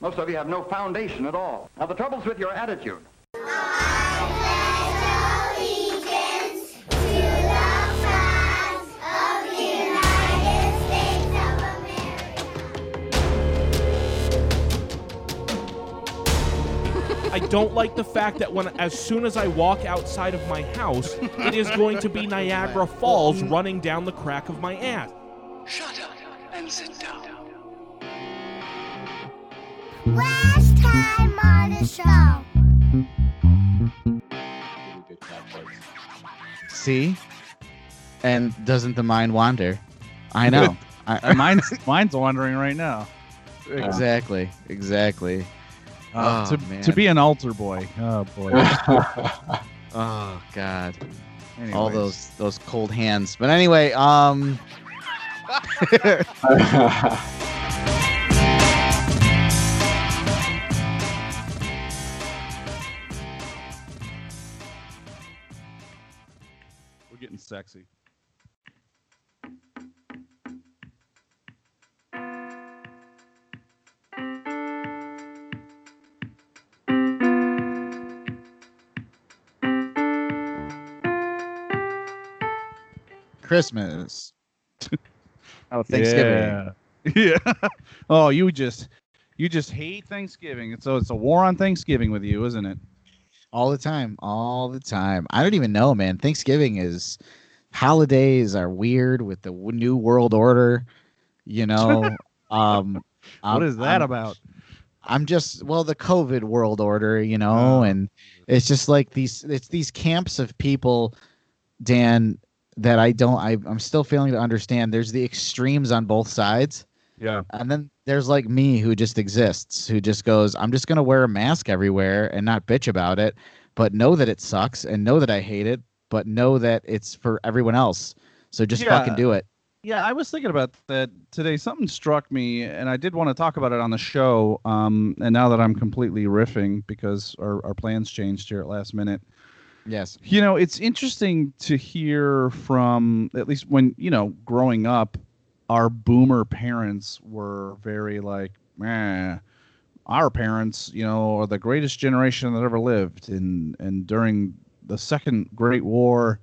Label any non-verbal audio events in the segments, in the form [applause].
Most of you have no foundation at all. Now, the trouble's with your attitude. I pledge allegiance to the sides of the United States of America. I don't like the fact that when as soon as I walk outside of my house, it is going to be Niagara Falls running down the crack of my ass. Last time on the show. See? And doesn't the mind wander? I [laughs] know. I, mine's mine's wandering right now. [laughs] exactly. Exactly. Uh, Oh, to, man. to be an altar boy. Oh boy. [laughs] Oh God. All those those cold hands. But anyway, um sexy. Christmas. [laughs] oh, Thanksgiving. Yeah. [laughs] Yeah. oh, you just you just hate Thanksgiving. So it's a war on Thanksgiving with you, isn't it? All the time. All the time. I don't even know, man. Thanksgiving is holidays are weird with the new world order, you [laughs] know. um what is that I'm- about? I'm just well the COVID world order, you know, Oh. and it's just like these it's these camps of people, Dan, that I don't I I'm still failing to understand. There's the extremes on both sides, Yeah. and then there's like me who just exists, who just goes, I'm just gonna wear a mask everywhere and not bitch about it, but know that it sucks and know that I hate it, but know that it's for everyone else. So just Yeah. fucking do it. Yeah, I was thinking about that today. Something struck me, and I did want to talk about it on the show. Um, and now that I'm completely riffing because our, our plans changed here at last minute, Yes. you know, it's interesting to hear from at least when you know growing up, our boomer parents were very like, our parents, you know, are the greatest generation that ever lived, and and during the Second Great War,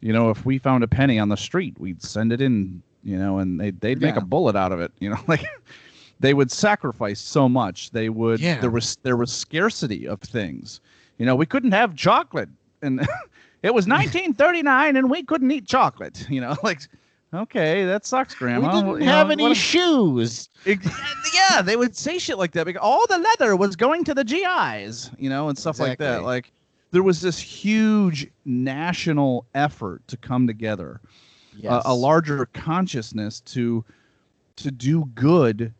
you know, if we found a penny on the street, we'd send it in, you know, and they they'd make Yeah. a bullet out of it, you know, [laughs] like they would sacrifice so much. They would Yeah. there was there was scarcity of things. You know, we couldn't have chocolate and [laughs] it was [laughs] 1939 and we couldn't eat chocolate, you know, like okay, that sucks, grandma. we didn't know, have any what- shoes. [laughs] Yeah, they would say shit like that because all the leather was going to the GIs, you know, and stuff like that. Like there was this huge national effort to come together, Yes. a, a larger consciousness to to do good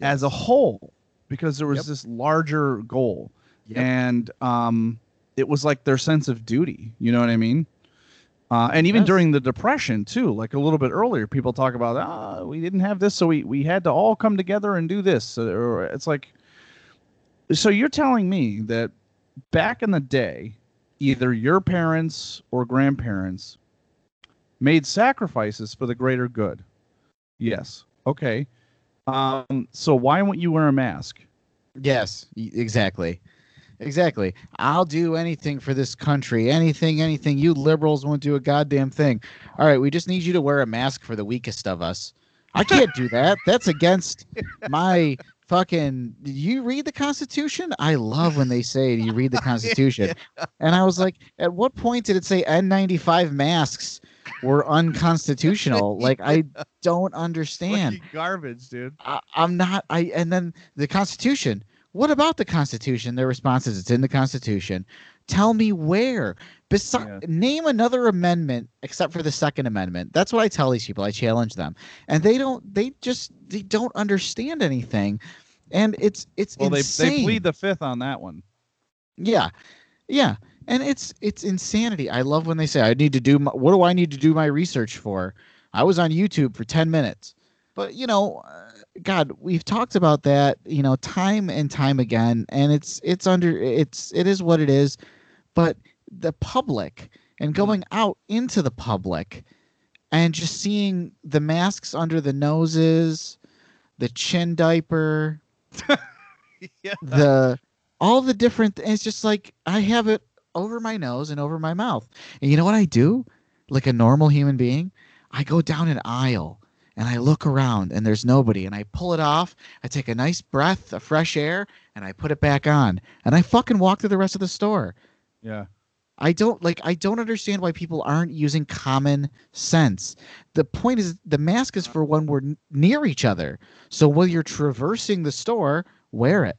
as a whole because there was Yep. this larger goal. Yep. And um it was like their sense of duty, you know what I mean? Uh, and even Yes. during the depression too, like a little bit earlier, people talk about, ah, we didn't have this, so we we had to all come together and do this. Or it's like, so you're telling me that back in the day, either your parents or grandparents made sacrifices for the greater good. Yes. Okay. Um, so why won't you wear a mask? Yes, exactly. Exactly. I'll do anything for this country. Anything, anything. You liberals won't do a goddamn thing. All right, we just need you to wear a mask for the weakest of us. I can't do that. That's against my fucking. Did you read the Constitution? I love when they say, "Do you read the [laughs] Constitution?" And I was like, at what point did it say N95 masks were unconstitutional? [laughs] Like, I don't understand. Garbage, dude. I, I'm not. I and then the Constitution. What about the Constitution? Their response is, "It's in the Constitution." Tell me where. Besi- Yeah. Name another amendment except for the Second Amendment. That's what I tell these people. I challenge them, and they don't. They just they don't understand anything, and it's it's Well, they insane. they plead the fifth on that one. Yeah, yeah, and it's it's insanity. I love when they say, "I need to do my, what do I need to do my research for?" I was on YouTube for ten minutes, but you know, uh, God, we've talked about that, you know, time and time again, and it's it's under it's it is what it is, but the public and mm-hmm. going out into the public and just seeing the masks under the noses, the chin diaper. [laughs] yeah. the all the different it's just like I have it over my nose and over my mouth. And you know what I do? Like a normal human being, I go down an aisle and I look around and there's nobody and I pull it off. I take a nice breath of fresh air and I put it back on and I fucking walk through the rest of the store. Yeah. I don't like I don't understand why people aren't using common sense. The point is the mask is for when we're n- near each other. So while you're traversing the store, wear it.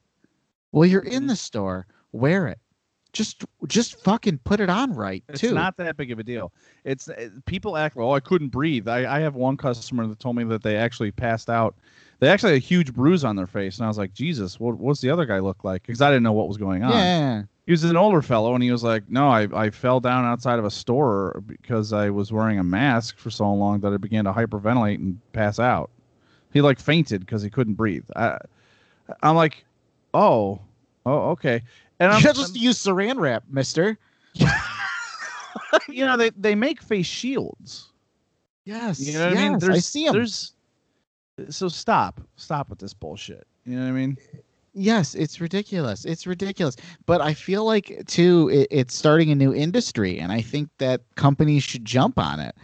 While you're in the store, wear it. Just just fucking put it on right It's too. not that big of a deal. It's uh, people act, oh, I couldn't breathe. I, I have one customer that told me that they actually passed out. They actually had a huge bruise on their face, and I was like, Jesus, what, what's the other guy look like? Because I didn't know what was going on. yeah. He was an older fellow, and he was like, No, I, I fell down outside of a store because I was wearing a mask for so long that I began to hyperventilate and pass out. He like fainted because he couldn't breathe. I, I'm like, Oh, oh, okay. And I'm, You just use saran wrap, mister. [laughs] you know, they, they make face shields. Yes. You know what yes, I mean? There's, see them. There's so stop, stop with this bullshit. You know what I mean? Yes, it's ridiculous. It's ridiculous. But I feel like too, it, it's starting a new industry, and I think that companies should jump on it.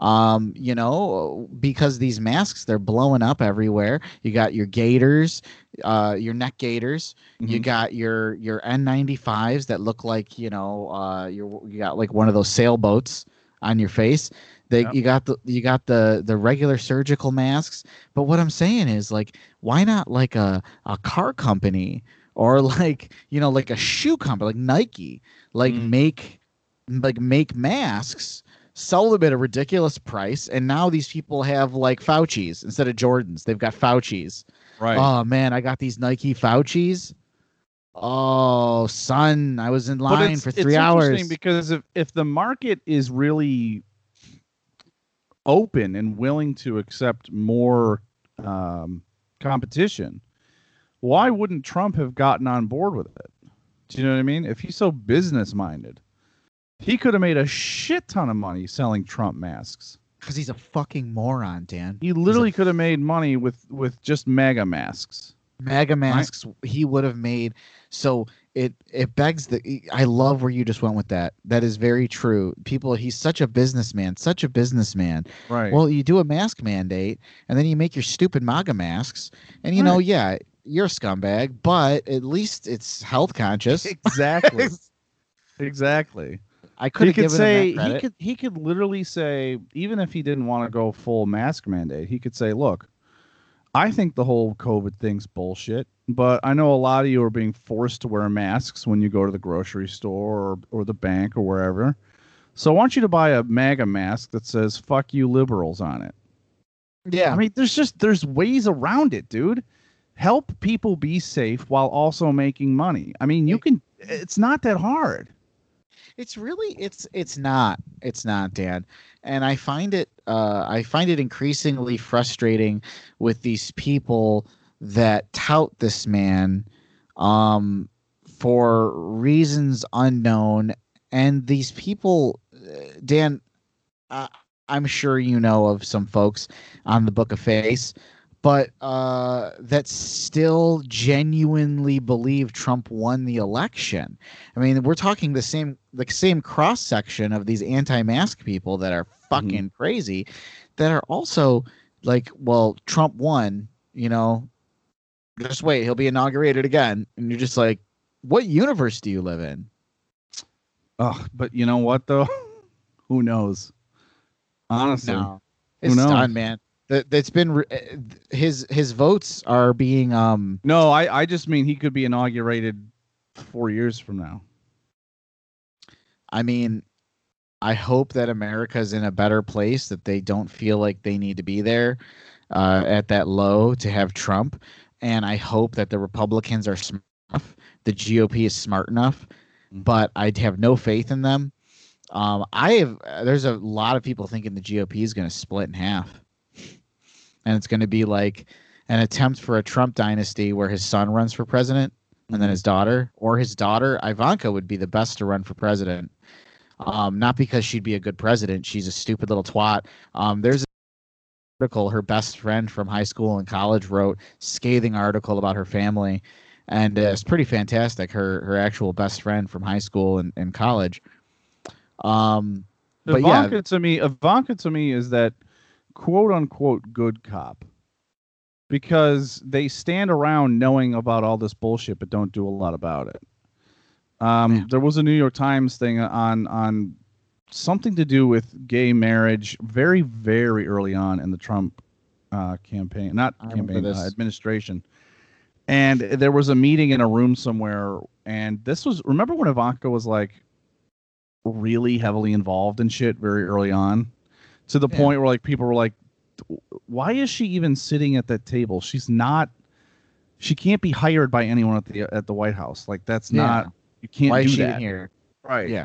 Um, you know, because these masks they're blowing up everywhere. You got your gaiters, uh, your neck gaiters. You Mhm. got your your N95s that look like you know, uh, you you got like one of those sailboats on your face. They, Yep. You got the you got the the regular surgical masks. But what I'm saying is like, why not like a a car company or [laughs] like you know like a shoe company like Nike like Mm. make like make masks sell them at a ridiculous price and now these people have like Fauci's instead of Jordans they've got Fauci's Right. oh man I got these Nike Fauci's oh son I was in line it's- for it's three interesting hours because if if the market is really open and willing to accept more um, competition, why wouldn't Trump have gotten on board with it? Do you know what I mean? If he's so business minded, he could have made a shit ton of money selling Trump masks. because he's a fucking moron Dan He literally could have made money with with just MAGA masks. mega masks he would have made so it it begs the i love where you just went with that that is very true people he's such a businessman such a businessman Right. well you do a mask mandate and then you make your stupid maga masks and you know yeah you're a scumbag but at least it's health conscious [laughs] exactly. [laughs] exactly. i could he could say he could he could literally say even if he didn't want to go full mask mandate he could say look i think the whole covid thing's bullshit but i know a lot of you are being forced to wear masks when you go to the grocery store or, or the bank or wherever. So i want you to buy a maga mask that says fuck you liberals on it. Yeah. I mean there's just there's ways around it dude. Help people be safe while also making money. I mean you can it's not that hard it's really it's it's not it's not dan. And i find it uh i find it increasingly frustrating with these people that tout this man um for reasons unknown. And these people uh, dan uh, i'm sure you know of some folks on the book of face but uh that still genuinely believe trump won the election I mean, we're talking the same the same cross section of these anti-mask people that are fucking crazy, that are also like, well, Trump won. You know, just wait, he'll be inaugurated again, and you're just like, what universe do you live in? Oh, but you know what though? [laughs] Who knows? Honestly, No, Who it's knows? done, man. That that's been re- uh, his his votes are being um no. I I just mean he could be inaugurated four years from now. I mean, I hope that America's in a better place that they don't feel like they need to be there uh, at that low to have Trump, and I hope that the Republicans are smart enough, the GOP is smart enough, Mhm. but I have no faith in them. Um, I have. There's a lot of people thinking the GOP is going to split in half, and it's going to be like an attempt for a Trump dynasty where his son runs for president and then his daughter or his daughter Ivanka would be the best to run for president. Um, not because she'd be a good president, she's a stupid little twat. Um, there's an article her best friend from high school and college wrote, scathing article about her family, and uh, it's pretty fantastic. Her her actual best friend from high school and, and college. Um, but yeah, Ivanka to me, Ivanka to me is that quote unquote good cop because they stand around knowing about all this bullshit but don't do a lot about it. Um, Yeah. There was a New York Times thing on on something to do with gay marriage very very early on in the Trump uh, campaign, not campaign uh, administration. And there was a meeting in a room somewhere, and this was remember when Ivanka was like really heavily involved in shit very early on to the Yeah. point where like people were like why is she even sitting at that table she's not she can't be hired by anyone at the at the white house like that's Yeah. not you can't why do that in here? right Yeah.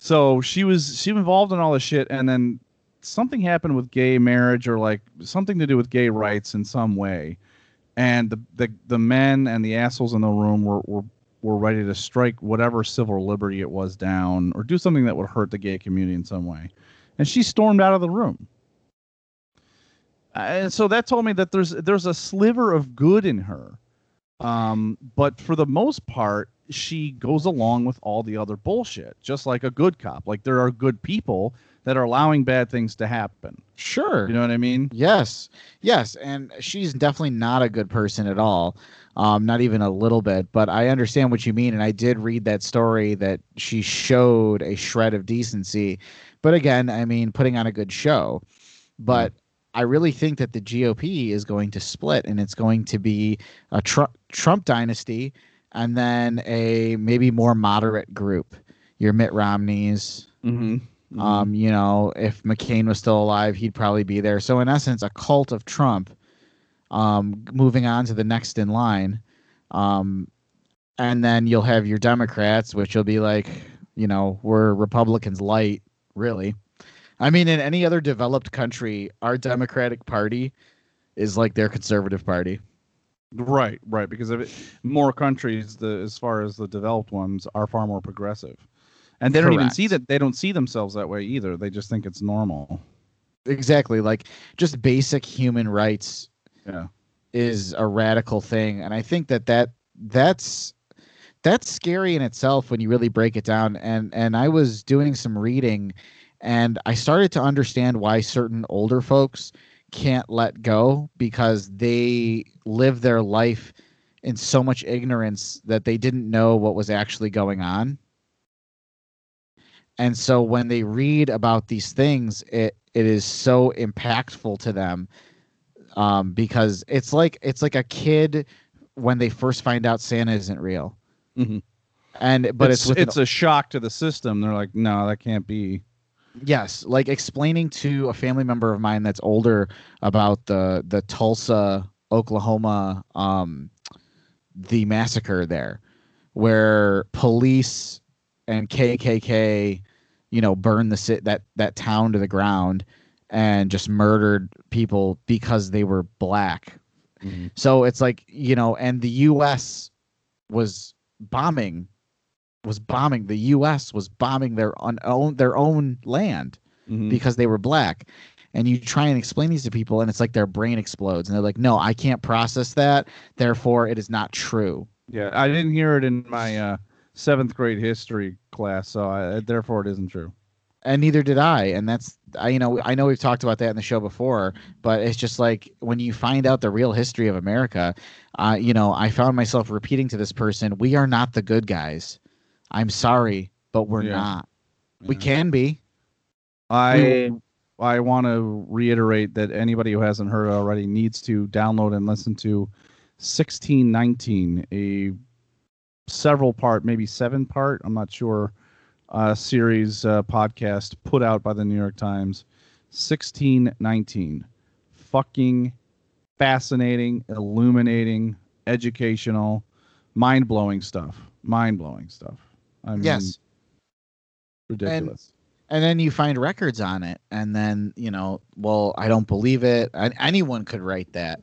so she was she was involved in all this shit and then something happened with gay marriage or like something to do with gay rights in some way and the the, the men and the assholes in the room were, were were ready to strike whatever civil liberty it was down or do something that would hurt the gay community in some way and she stormed out of the room and so that told me that there's there's a sliver of good in her um, but for the most part she goes along with all the other bullshit just like a good cop like there are good people that are allowing bad things to happen Sure. you know what i mean Yes, yes, and she's definitely not a good person at all. Um, not even a little bit. But I understand what you mean, and I did read that story that she showed a shred of decency. But again, I mean, putting on a good show. But I really think that the GOP is going to split, and it's going to be a Trump Trump dynasty, and then a maybe more moderate group. Your Mitt Romneys, mm-hmm. um, you know, if McCain was still alive, he'd probably be there. So in essence, a cult of Trump. Um, moving on to the next in line, um, and then you'll have your Democrats, which will be like, you know, we're Republicans light, really. I mean, in any other developed country, our Democratic Party is like their conservative party. right right because of it more countries the as far as the developed ones are far more progressive and they don't even see that they don't see themselves that way either they just think it's normal Exactly, like just basic human rights yeah is a radical thing and i think that that that's that's scary in itself when you really break it down and and i was doing some reading and i started to understand why certain older folks can't let go because they live their life in so much ignorance that they didn't know what was actually going on. And so when they read about these things it it is so impactful to them um, because it's like it's like a kid when they first find out Santa isn't real, Mhm. and but it's, it's it's a shock to the system. They're like no that can't be. Yes, like explaining to a family member of mine that's older about the the Tulsa, Oklahoma, um, the massacre there, where police and KKK, you know, burned the sit that that town to the ground and just murdered people because they were black. So it's like, you know, and the US was bombing was bombing the US was bombing their own their own land Mhm. because they were black. And you try and explain these to people and it's like their brain explodes and they're like, "No, I can't process that. Therefore, it is not true." yeah i didn't hear it in my uh seventh grade history class so I, therefore it isn't true and neither did I. And that's I you know I know we've talked about that in the show before, but it's just like when you find out the real history of America, uh, you know, I found myself repeating to this person, "We are not the good guys. I'm sorry, but we're Yeah. not. We can be." I I want to reiterate that anybody who hasn't heard already needs to download and listen to 1619, a several part, maybe seven part, I'm not sure, uh, series uh, podcast put out by the New York Times. 1619, fucking fascinating, illuminating, educational, mind blowing stuff. Mind blowing stuff. I mean, Yes. ridiculous. And then you find records on it, and then you know, well, I don't believe it. An- Anyone could write that,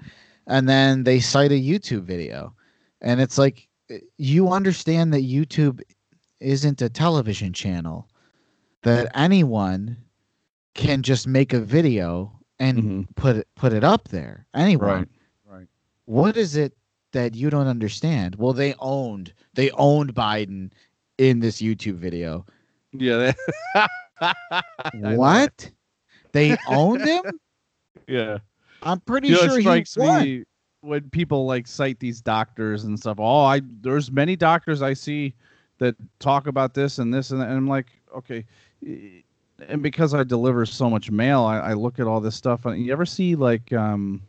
and then they cite a YouTube video, and it's like eh, you understand that YouTube isn't a television channel, that anyone can just make a video and Mhm. put it put it up there. Anyone. Right. Right. What is it that you don't understand. Well, they owned they owned Biden in this YouTube video. Yeah. They, [laughs] What? They [laughs] owned him? Yeah. I'm pretty You know, sure it he won. me when people like cite these doctors and stuff. Oh, I there's many doctors I see that talk about this and this and that, and I'm like, okay. And because I deliver so much mail, I, I look at all this stuff. And you ever see like, um,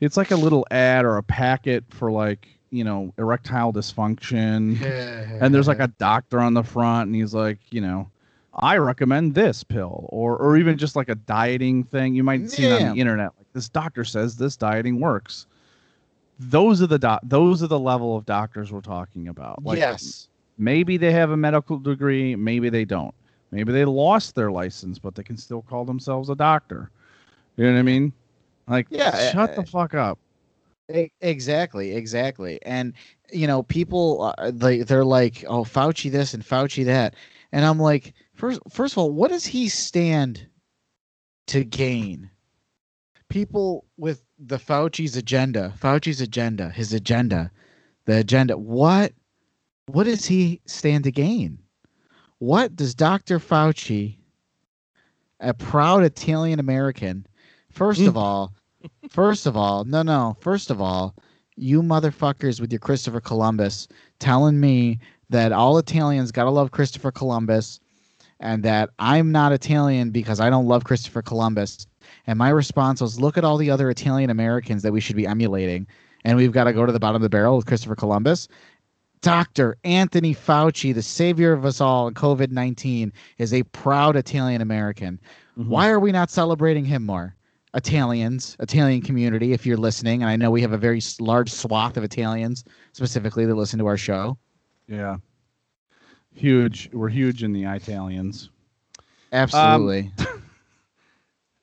it's like a little ad or a packet for like you know erectile dysfunction, and there's like a doctor on the front, and he's like, you know. I recommend this pill, or or even just like a dieting thing. You might see it on the internet. Like this doctor says this dieting works. Those are the doc- those are the level of doctors we're talking about. Like yes. maybe they have a medical degree, maybe they don't. Maybe they lost their license, but they can still call themselves a doctor. You know what I mean? Like, Yeah, shut uh, the fuck up. Exactly, exactly. And you know, people uh, they they're like, "Oh, Fauci this and Fauci that," and I'm like, first, first of all, what does he stand to gain? People with the Fauci's agenda, Fauci's agenda, his agenda, the agenda. What, what does he stand to gain? What does Dr. Fauci, a proud Italian American, first of mm. all, First of all, no, no. First of all, you motherfuckers with your Christopher Columbus telling me that all Italians gotta love Christopher Columbus and that I'm not Italian because I don't love Christopher Columbus. And my response was look at all the other Italian Americans that we should be emulating. And we've got to go to the bottom of the barrel with Christopher Columbus. Dr. Anthony Fauci, the savior of us all in COVID 19, is a proud Italian American. Mhm. Why are we not celebrating him more? Italians, Italian community, if you're listening, and I know we have a very large swath of Italians specifically that listen to our show. Yeah. Huge. We're huge in the Italians. Absolutely. [laughs]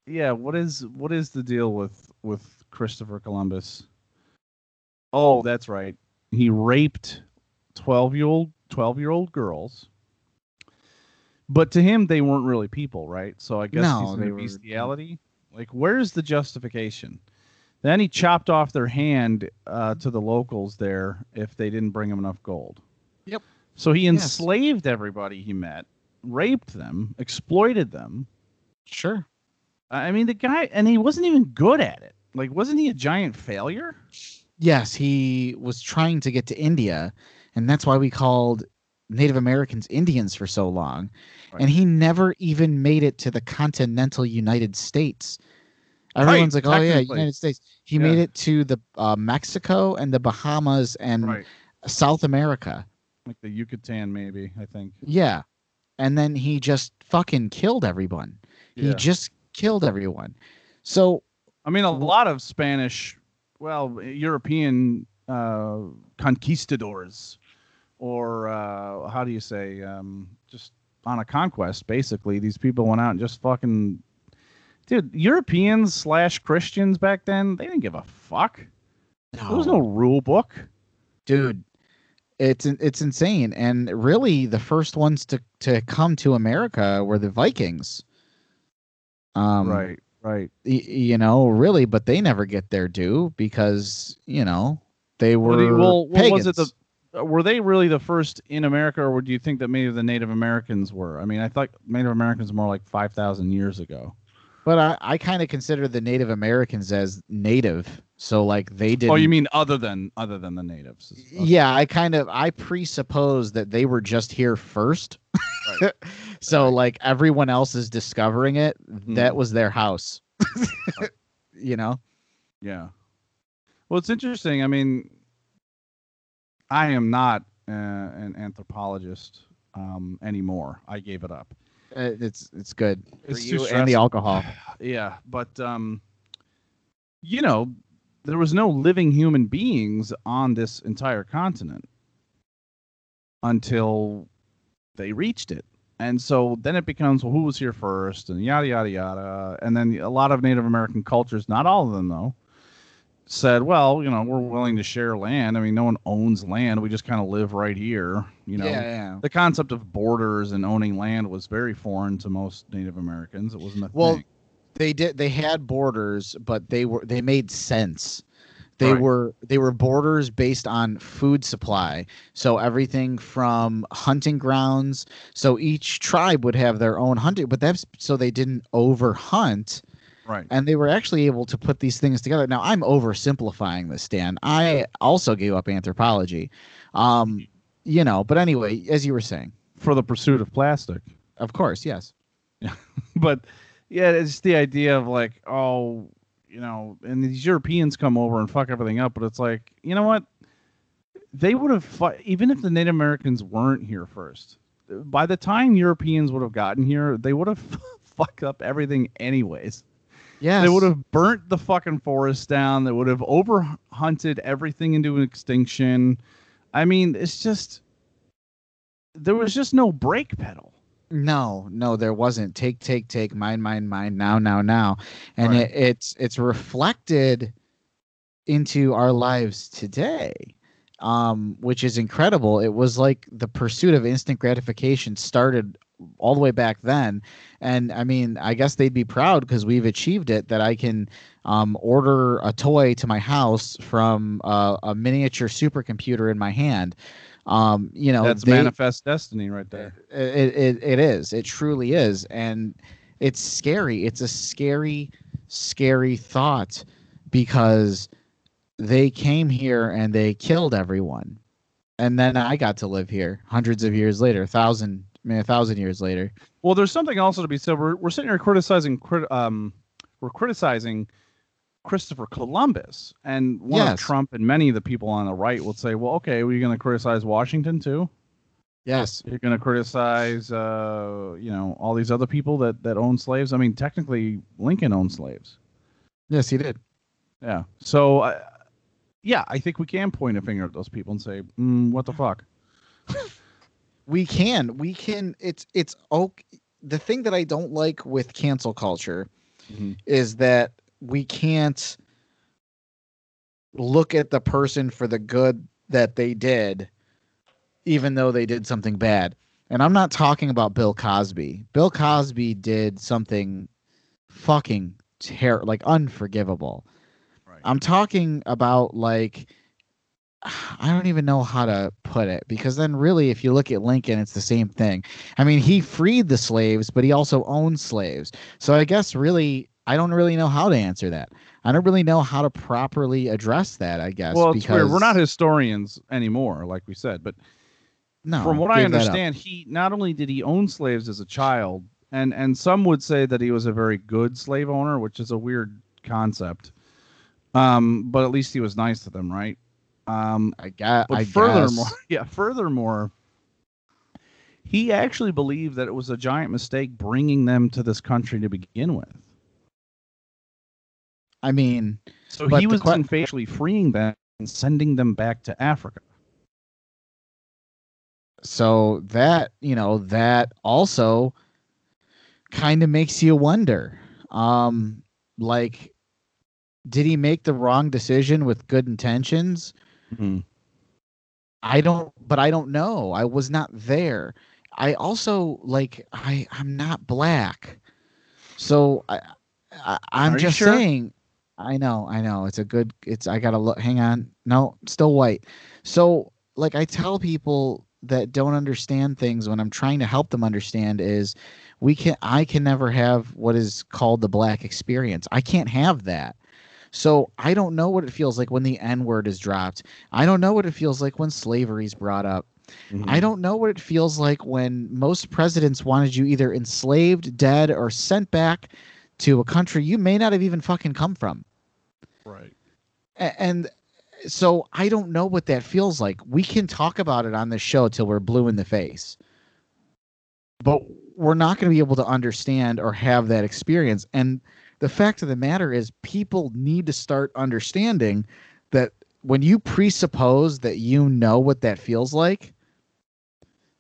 Yeah, what is what is the deal with with Christopher Columbus? Oh, that's right. He raped 12-year-old 12-year-old girls. But to him they weren't really people, right? So I guess No, he's they into were- bestiality. Like where's the justification? Then he chopped off their hand uh, to the locals there if they didn't bring him enough gold. Yep. So he Yes. enslaved everybody he met, raped them, exploited them. sure. I mean, the guy, and he wasn't even good at it. Like, wasn't he a giant failure? Yes, he was trying to get to India, and that's why we called Native Americans Indians for so long. Right. And he never even made it to the continental United States. Everyone's like, "Oh yeah. United States." He Yeah. made it to the uh, Mexico and the Bahamas and South America. Like the Yucatan, maybe, I think. Yeah. And then he just fucking killed everyone. He just killed everyone. So, I mean, a lot of Spanish, well, European uh, conquistadors, or uh, how do you say, um, just on a conquest, basically. These people went out and just fucking. Dude, Europeans slash Christians back then, they didn't give a fuck. There was no rule book. dude, it's it's insane. And really the first ones to to come to America were the Vikings. Um right, right. y- you know, really, but they never get their due because, you know, they were well, well, was it pagans. the uh, were they really the first in America, or do you think that maybe the Native Americans were? I mean, I thought Native Americans were more like five thousand years ago. But I, I kind of consider the Native Americans as native. So like they did Oh, you mean other than other than the natives? Okay. Yeah, I kind of I presuppose that they were just here first. Right. [laughs] so like everyone else is discovering it. That Mhm. was their house. [laughs] you know? Yeah. Well, it's interesting. I mean, I am not uh, an anthropologist um, anymore. I gave it up. Uh, It's it's good It's too you and the alcohol. [sighs] Yeah, but um, you know, there was no living human beings on this entire continent until they reached it. And so then it becomes well, who was here first, and yada yada yada. And then a lot of Native American cultures, not all of them though, said, well, you know, we're willing to share land. I mean, no one owns land. We just kind of live right here. You know, yeah. the concept of borders and owning land was very foreign to most Native Americans. It wasn't a Well, thing. They did they had borders, but they were they made sense. They Right. were they were borders based on food supply. So everything from hunting grounds. So each tribe would have their own hunting, but that's so they didn't overhunt Right. and they were actually able to put these things together. Now I'm oversimplifying this, Dan. I also gave up anthropology. Um, you know, but anyway, as you were saying, For the pursuit of plastic. of course, yes. [laughs] but yeah, it's the idea of like, oh, you know, and these Europeans come over and fuck everything up, but it's like, you know what? They would have fu- even if the Native Americans weren't here first. By the time Europeans would have gotten here, they would have [laughs] fucked up everything anyways. Yes. They would have burnt the fucking forest down. They would have over hunted everything into an extinction. I mean, it's just there was just no brake pedal. No, no, there wasn't. Take, take, take, mine, mine, mine, now, now, now. And Right. it, it's it's reflected into our lives today. Um, which is incredible. It was like the pursuit of instant gratification started all the way back then. And I mean, I guess they'd be proud because we've achieved it that I can um, order a toy to my house from uh, a miniature supercomputer in my hand. Um, you know, That's they- manifest destiny right there. it, it it is. It truly is. And it's scary. It's a scary scary thought because they came here and they killed everyone. And then i got to live here hundreds of years later thousand I mean, a thousand years later. Well, there's something also to be said. We're, we're sitting here criticizing, crit, um, we're criticizing Christopher Columbus, and one Yes. of Trump and many of the people on the right will say, "Well, okay, you're going to criticize Washington too. yes You're going to criticize, uh, you know, all these other people that that own slaves. I mean, technically, Lincoln owned slaves. yes he did Yeah. So, uh, yeah, I think we can point a finger at those people and say, mm, "What the fuck." we can we can it's it's okay the thing that i don't like with cancel culture Mhm. is that we can't look at the person for the good that they did even though they did something bad and i'm not talking about bill cosby bill cosby did something fucking ter- like unforgivable Right. i'm talking about like I don't even know how to put it because then really if you look at Lincoln it's the same thing. I mean, he freed the slaves, but he also owned slaves. So I guess really I don't really know how to answer that. I don't really know how to properly address that, I guess. well, it's because weird. We're not historians anymore, like we said, but no, from what I gave that up. understand, he not only did he own slaves as a child, and and some would say that he was a very good slave owner, which is a weird concept. Um, but at least he was nice to them, right? Um, I got but I furthermore, guess. [laughs] yeah, furthermore, he actually believed that it was a giant mistake bringing them to this country to begin with. I mean, So he was que- actually freeing them and sending them back to Africa. so that, you know, that also kind of makes you wonder. Um like did he make the wrong decision with good intentions? I don't, but I don't know. I was not there. I also like I I'm not black, so I, I I'm Are just sure? saying. I know, I know. It's a good. It's I gotta look. Hang on. No, still white. So like I tell people that don't understand things when I'm trying to help them understand is we can I can never have what is called the black experience. I can't have that. So I don't know what it feels like when the N word is dropped. I don't know what it feels like when slavery is brought up. I mm-hmm. don't know what it feels like when most presidents wanted you either enslaved, dead, or sent back to a country you may not have even fucking come from. Right. And so I don't know what that feels like. We can talk about it on this show till we're blue in the face. But we're not going to be able to understand or have that experience. And the fact of the matter is, people need to start understanding that when you presuppose that you know what that feels like,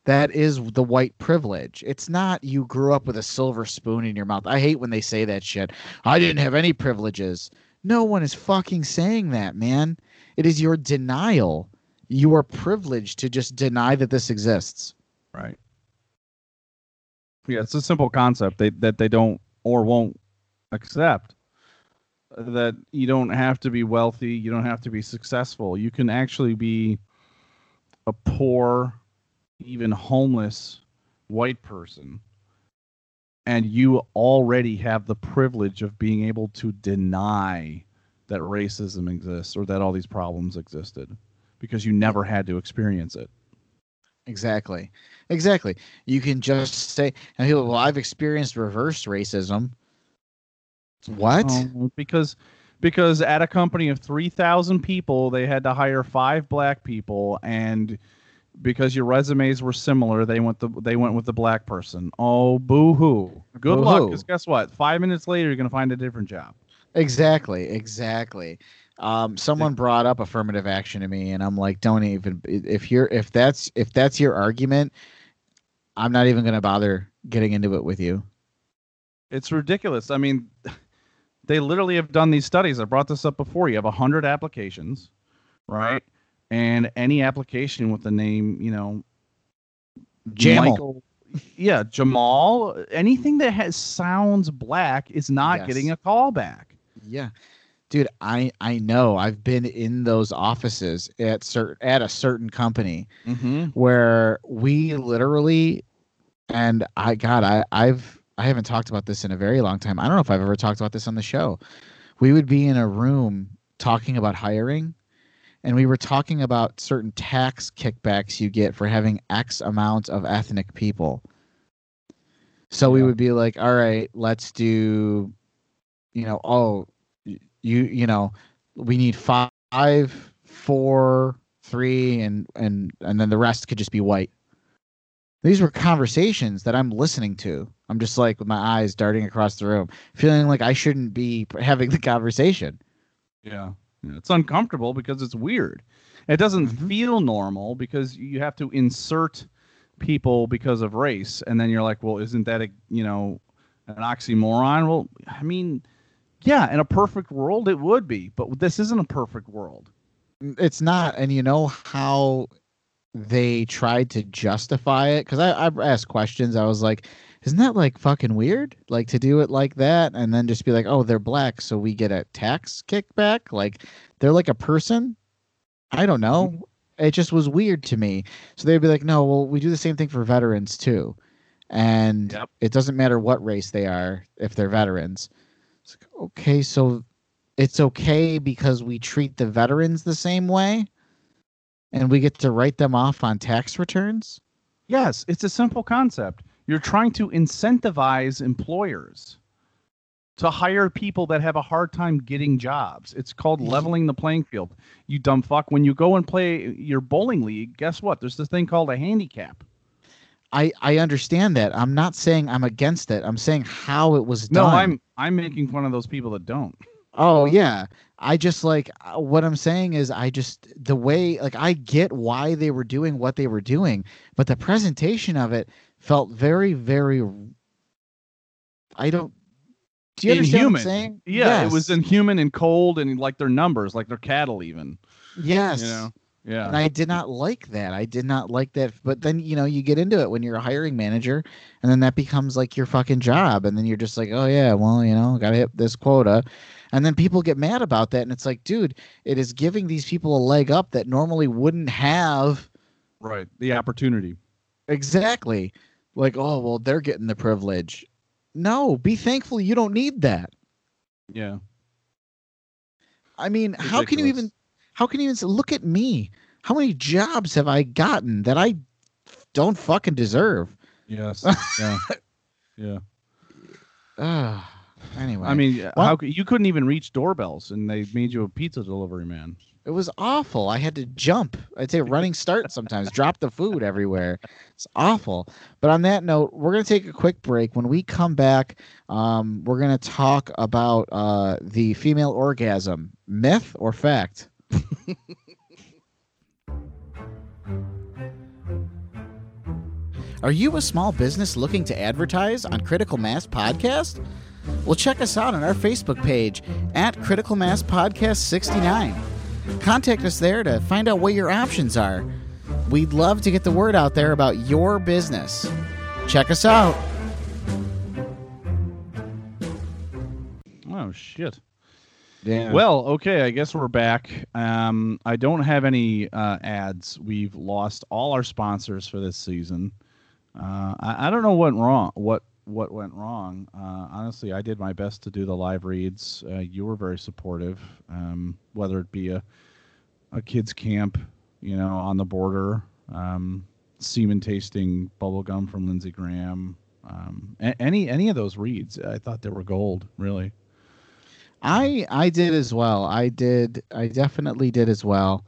that is the white privilege. It's not you grew up with a silver spoon in your mouth. I hate when they say that shit. I didn't have any privileges. No one is fucking saying that, man. It is your denial. You are privileged to just deny that this exists. Right. Yeah, it's a simple concept they, that they don't or won't accept. that you don't have to be wealthy, you don't have to be successful. You can actually be a poor, even homeless white person and you already have the privilege of being able to deny that racism exists or that all these problems existed because you never had to experience it. Exactly. Exactly. You can just say, and people, well, I've experienced reverse racism. What? Um, because because at a company of 3,000 people, they had to hire five black people and because your resumes were similar, they went the they went with the black person. Oh, boo hoo! Good Boo-hoo. luck, because guess what? Five minutes later, you're gonna find a different job. Exactly. Exactly. Um, someone brought up affirmative action to me, and I'm like, don't even. If you're, if that's, if that's your argument, I'm not even going to bother getting into it with you. It's ridiculous. I mean, [laughs] they literally have done these studies. I brought this up before. You have hundred applications, right? And any application with the name, you know, Jamal. Michael- yeah, Jamal. Anything that has sounds black is not Yes. getting a call back. Yeah. Dude, I I know. I've been in those offices at certain at a certain company Mm-hmm. where we literally and I God, I I've I haven't talked about this in a very long time. I don't know if I've ever talked about this on the show. We would be in a room talking about hiring and we were talking about certain tax kickbacks you get for having X amount of ethnic people. So we would be like, all right, let's do, you know, oh, you, you know, we need five, four, three, and and and then the rest could just be white. These were conversations that I'm listening to. I'm just like with my eyes darting across the room, feeling like I shouldn't be having the conversation. Yeah. Yeah, It's uncomfortable because it's weird. It doesn't Mhm. feel normal because you have to insert people because of race, and then you're like, well, isn't that a you know an oxymoron? Well, I mean, yeah, in a perfect world it would be, but this isn't a perfect world. it's not and you know how they tried to justify it? Because I, I asked questions. I was like isn't that like fucking weird? Like to do it like that and then just be like oh they're black so we get a tax kickback like they're like a person? I don't know. Mm-hmm. It just was weird to me. So they'd be like no well we do the same thing for veterans too. And Yep. it doesn't matter what race they are if they're veterans. It's like, okay so it's okay because we treat the veterans the same way and we get to write them off on tax returns Yes, it's a simple concept. You're trying to incentivize employers to hire people that have a hard time getting jobs. It's called mm-hmm. leveling the playing field. You dumb fuck. When you go and play your bowling league, guess what? There's this thing called a handicap. i i understand that i'm not saying i'm against it i'm saying how it was done. No, I'm I'm making fun of those people that don't. Oh yeah i just like uh, what i'm saying is i just the way like i get why they were doing what they were doing but the presentation of it felt very very i don't do you understand Inhuman. what i'm saying Yeah, it was inhuman and cold and like their numbers, like their cattle even. yes You know. Yeah. And I did not like that. I did not like that. But then, you know, you get into it when you're a hiring manager, and then that becomes like your fucking job. And then you're just like, oh, yeah, well, you know, got to hit this quota. And then people get mad about that. And it's like, dude, it is giving these people a leg up that normally wouldn't have. right. The opportunity. Exactly. Like, oh, well, they're getting the privilege. No, be thankful you don't need that. Yeah. I mean, how can you even how can you even say, look at me? How many jobs have I gotten that I don't fucking deserve? Yes. [laughs] yeah. Yeah. Uh, anyway, I mean, Well- how you couldn't even reach doorbells, and they made you a pizza delivery man. it was awful. I had to jump. I'd say running start sometimes, [laughs] drop the food everywhere. It's awful. But on that note, we're gonna take a quick break. When we come back, um, we're gonna talk about uh, the female orgasm, myth or fact. Are you a small business looking to advertise on Critical Mass Podcast? Well, check us out on our Facebook page at Critical Mass Podcast 69. Contact us there to find out what your options are. We'd love to get the word out there about your business. Check us out. Oh shit! Yeah. Well, okay, I guess we're back. Um, I don't have any uh, ads. We've lost all our sponsors for this season. Uh, I, I don't know what went wrong. What what went wrong? Uh, honestly, I did my best to do the live reads. Uh, you were very supportive. Um, whether it be a a kids camp, you know, on the border, um, semen tasting bubblegum from Lindsey Graham, um, any any of those reads, I thought they were gold. Really. I I did as well. I did. I definitely did as well.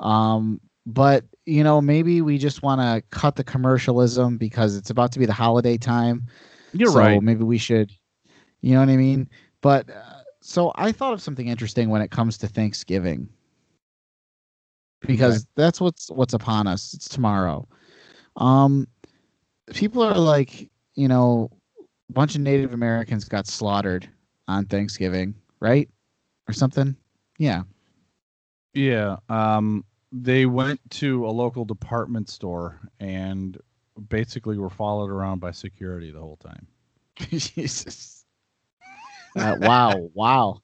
Um, but you know, maybe we just want to cut the commercialism because it's about to be the holiday time. You're so right. Maybe we should. You know what I mean? But uh, so I thought of something interesting when it comes to Thanksgiving because that's what's what's upon us. It's tomorrow. Um, people are like, you know, a bunch of Native Americans got slaughtered on Thanksgiving, right? Or something. Yeah. Yeah. Um, they went to a local department store and basically we were followed around by security the whole time. [laughs] Jesus. Uh, wow. Wow.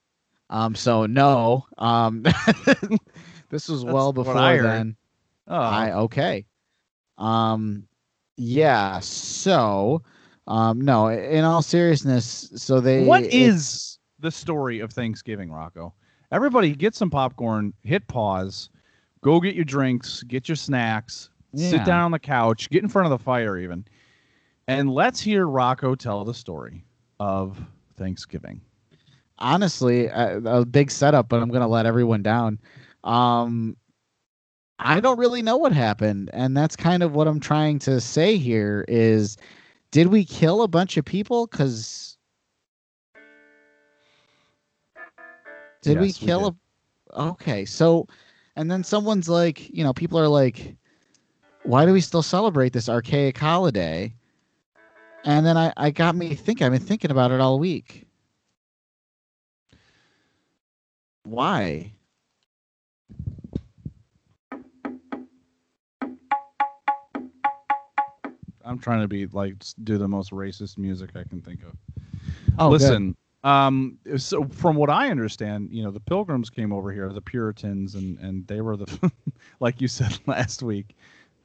Um. So no. Um. [laughs] this was well That's before then. Oh, I okay. Um. Yeah. So. Um. No. In all seriousness, so they. what is the story of Thanksgiving, Rocco? Everybody get some popcorn, hit pause, go get your drinks, get your snacks, Yeah. sit down on the couch, get in front of the fire even. And let's hear Rocco tell the story of Thanksgiving. honestly a, a big setup, but I'm gonna let everyone down. Um, I don't really know what happened, and that's kind of what I'm trying to say here. Is did we kill a bunch of people? Because did we Yes, we kill a? Okay, so and then someone's like, you know, people are like, why do we still celebrate this archaic holiday? And then I, I got me thinking. I've been thinking about it all week. Why? I'm trying to be like do the most racist music I can think of. Oh, good. Listen, um, so from what I understand, you know, the Pilgrims came over here, the Puritans, and and they were the, [laughs] like you said [laughs] last week,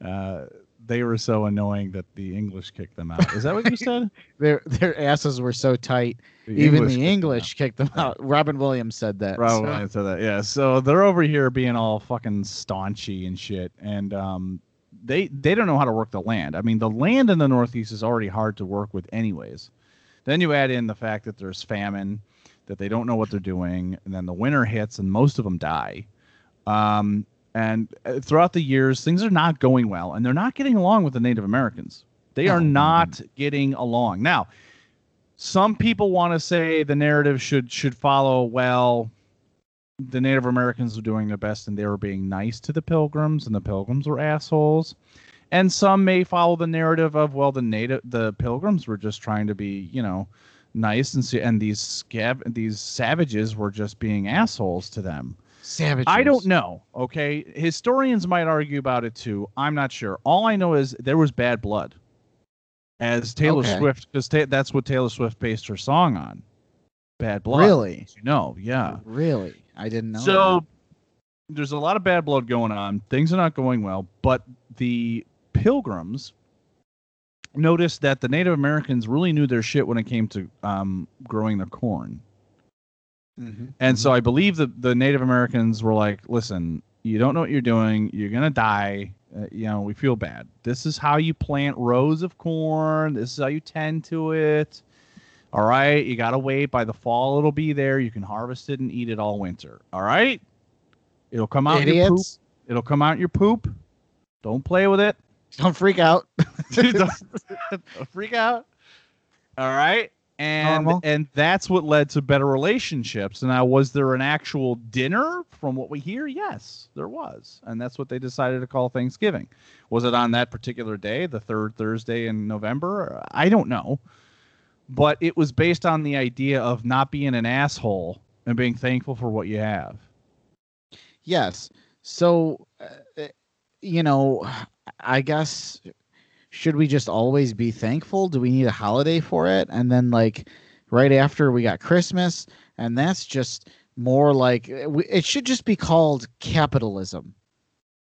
uh, they were so annoying that the English kicked them out. Is that what you said? [laughs] Their their asses were so tight, The even kicked the them English kicked them out. Robin Williams said that. Right, so- I said that, yeah. So they're over here being all fucking staunchy and shit, and um, they they don't know how to work the land. I mean, the land in the Northeast is already hard to work with, anyways. Then you add in the fact that there's famine, that they don't know what they're doing, and then the winter hits and most of them die. Um, and uh, throughout the years, things are not going well, and they're not getting along with the Native Americans. They are not getting along. Now, some people want to say the narrative should should follow well. The Native Americans were doing their best, and they were being nice to the Pilgrims, and the Pilgrims were assholes and some may follow the narrative of well the native the pilgrims were just trying to be you know nice and see and these scab these savages were just being assholes to them Savages. i don't know okay historians might argue about it too i'm not sure all i know is there was bad blood as taylor Okay. swift because ta- that's what taylor swift based her song on bad blood Really? you know yeah Really? I didn't know. so there's a lot of bad blood going on. Things are not going well, but the pilgrims noticed that the Native Americans really knew their shit when it came to um, growing their corn. Mhm. And so I believe that the Native Americans were like, listen, you don't know what you're doing. You're going to die. Uh, you know, we feel bad. This is how you plant rows of corn. This is how you tend to it. All right. You got to wait. By the fall, it'll be there. You can harvest it and eat it all winter. All right. It'll come out in your poop. idiots. It'll come out in your poop. Don't play with it. Don't freak out. [laughs] Don't freak out. All right. And Normal. and that's what led to better relationships. And now was there an actual dinner from what we hear? Yes, there was. And that's what they decided to call Thanksgiving. Was it on that particular day, the third Thursday in November? I don't know. But it was based on the idea of not being an asshole and being thankful for what you have. Yes. So, uh, you know, I guess should we just always be thankful? Do we need a holiday for it? And then like right after we got Christmas, and that's just more like eh, it should just be called capitalism.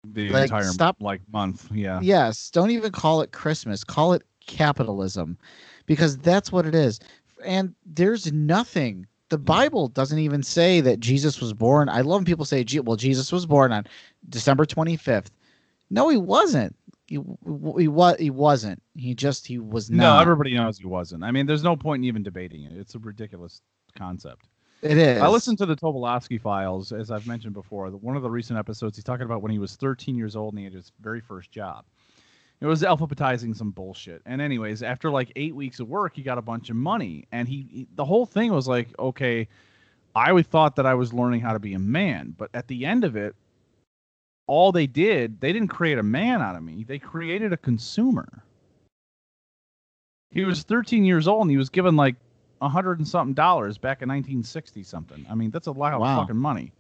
The Like, entire stop- like month. Yeah. Yes, don't even call it Christmas. Call it capitalism because that's what it is. And there's nothing. The mm. Bible doesn't even say that Jesus was born. I love when people say, well, Jesus was born on December 25th. No, he wasn't. He, he, wa- he wasn't. He just, he was not. No, everybody knows he wasn't. I mean, there's no point in even debating it. It's a ridiculous concept. it is. I listened to the Tobolowsky files, as I've mentioned before. One of the recent episodes, he's talking about when he was 13 years old and he had his very first job. It was alphabetizing some bullshit. And anyways, after like eight weeks of work, he got a bunch of money. And he, he the whole thing was like, okay, I always thought that I was learning how to be a man, but at the end of it, all they did, they didn't create a man out of me. They created a consumer. He was 13 years old and he was given like a hundred and something dollars back in 1960 something. I mean, that's a lot of Wow. fucking money.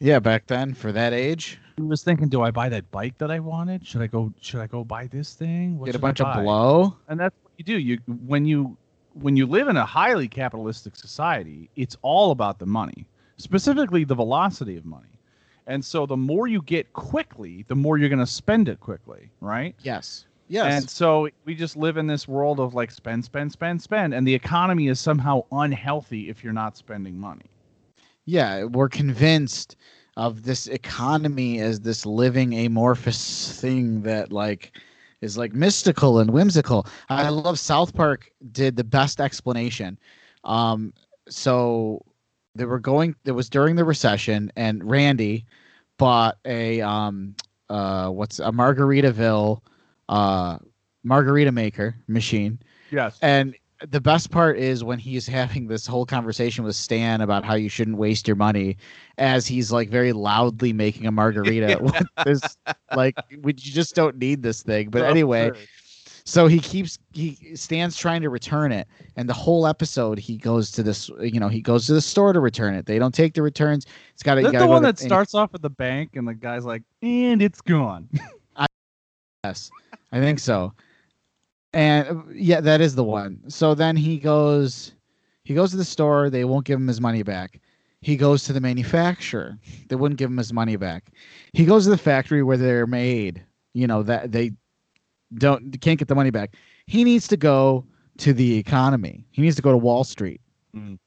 yeah, back then for that age, He was thinking, do I buy that bike that I wanted? Should I go? Should I go buy this thing? What get a bunch of buy?" blow. And that's what you do. You when you when you live in a highly capitalistic society, it's all about the money, specifically the velocity of money. And so the more you get quickly, the more you're going to spend it quickly, right? Yes. Yes. And so we just live in this world of like spend, spend, spend, spend, and the economy is somehow unhealthy if you're not spending money. yeah, we're convinced of this economy as this living amorphous thing that like is like mystical and whimsical. I love South Park did the best explanation. Um, so they were going. It was during the recession, and Randy bought a um uh what's a Margaritaville uh margarita maker machine Yes. and the best part is when he's [laughs] having this whole conversation with Stan about how you shouldn't waste your money as he's like very loudly making a margarita [laughs] with this like we you just don't need this thing. But anyway, so he keeps he stands trying to return it and the whole episode he goes to this you know he goes to the store to return it. They don't take the returns. It's got to the one that starts off at the bank, and the guy's like, "And it's gone." [laughs] Yes, I think so. And yeah, that is the one. So then he goes, he goes to the store. They won't give him his money back. He goes to the manufacturer. They wouldn't give him his money back. He goes to the factory where they're made. You know that they don't can't get the money back. He needs to go to the economy. He needs to go to Wall Street. Mhm.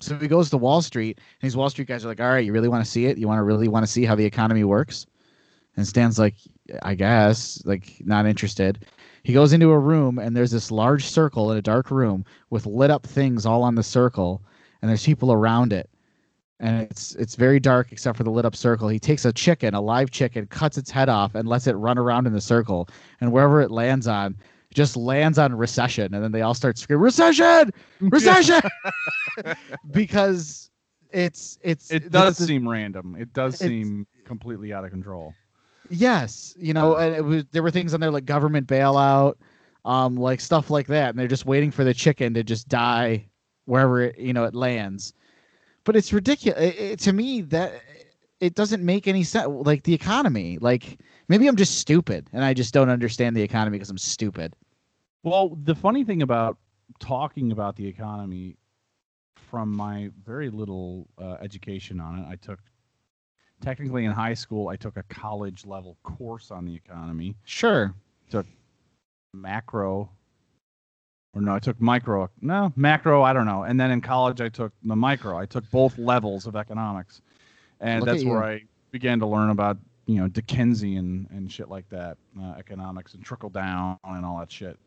So he goes to Wall Street, and these Wall Street guys are like, "All right, you really want to see it? You want to really want to see how the economy works?" And Stan's like, I guess, like not interested. He goes into a room and there's this large circle in a dark room with lit up things all on the circle, and there's people around it. And it's it's very dark except for the lit up circle. He takes a chicken, a live chicken, cuts its head off, and lets it run around in the circle. And wherever it lands on, just lands on recession. And then they all start screaming, Recession! [laughs] Recession! [laughs] because it's it's It does is- seem random. It does seem completely out of control. Yes, you know, and it was there were things on there like government bailout, um, like stuff like that, and they're just waiting for the chicken to just die wherever it, you know it lands. But it's ridiculous it, it- to me that it doesn't make any sense. Like the economy, like maybe I'm just stupid and I just don't understand the economy because I'm stupid. Well, the funny thing about talking about the economy from my very little uh, education on it, I took technically in high school, I took a college level course on the economy, Sure, Took macro. Or no, I took micro. No, macro. I don't know. And then in college, I took the micro. I took both levels of economics, and Look that's where. I began to learn about you know Keynesian and shit like that, uh, economics and trickle down and all that shit,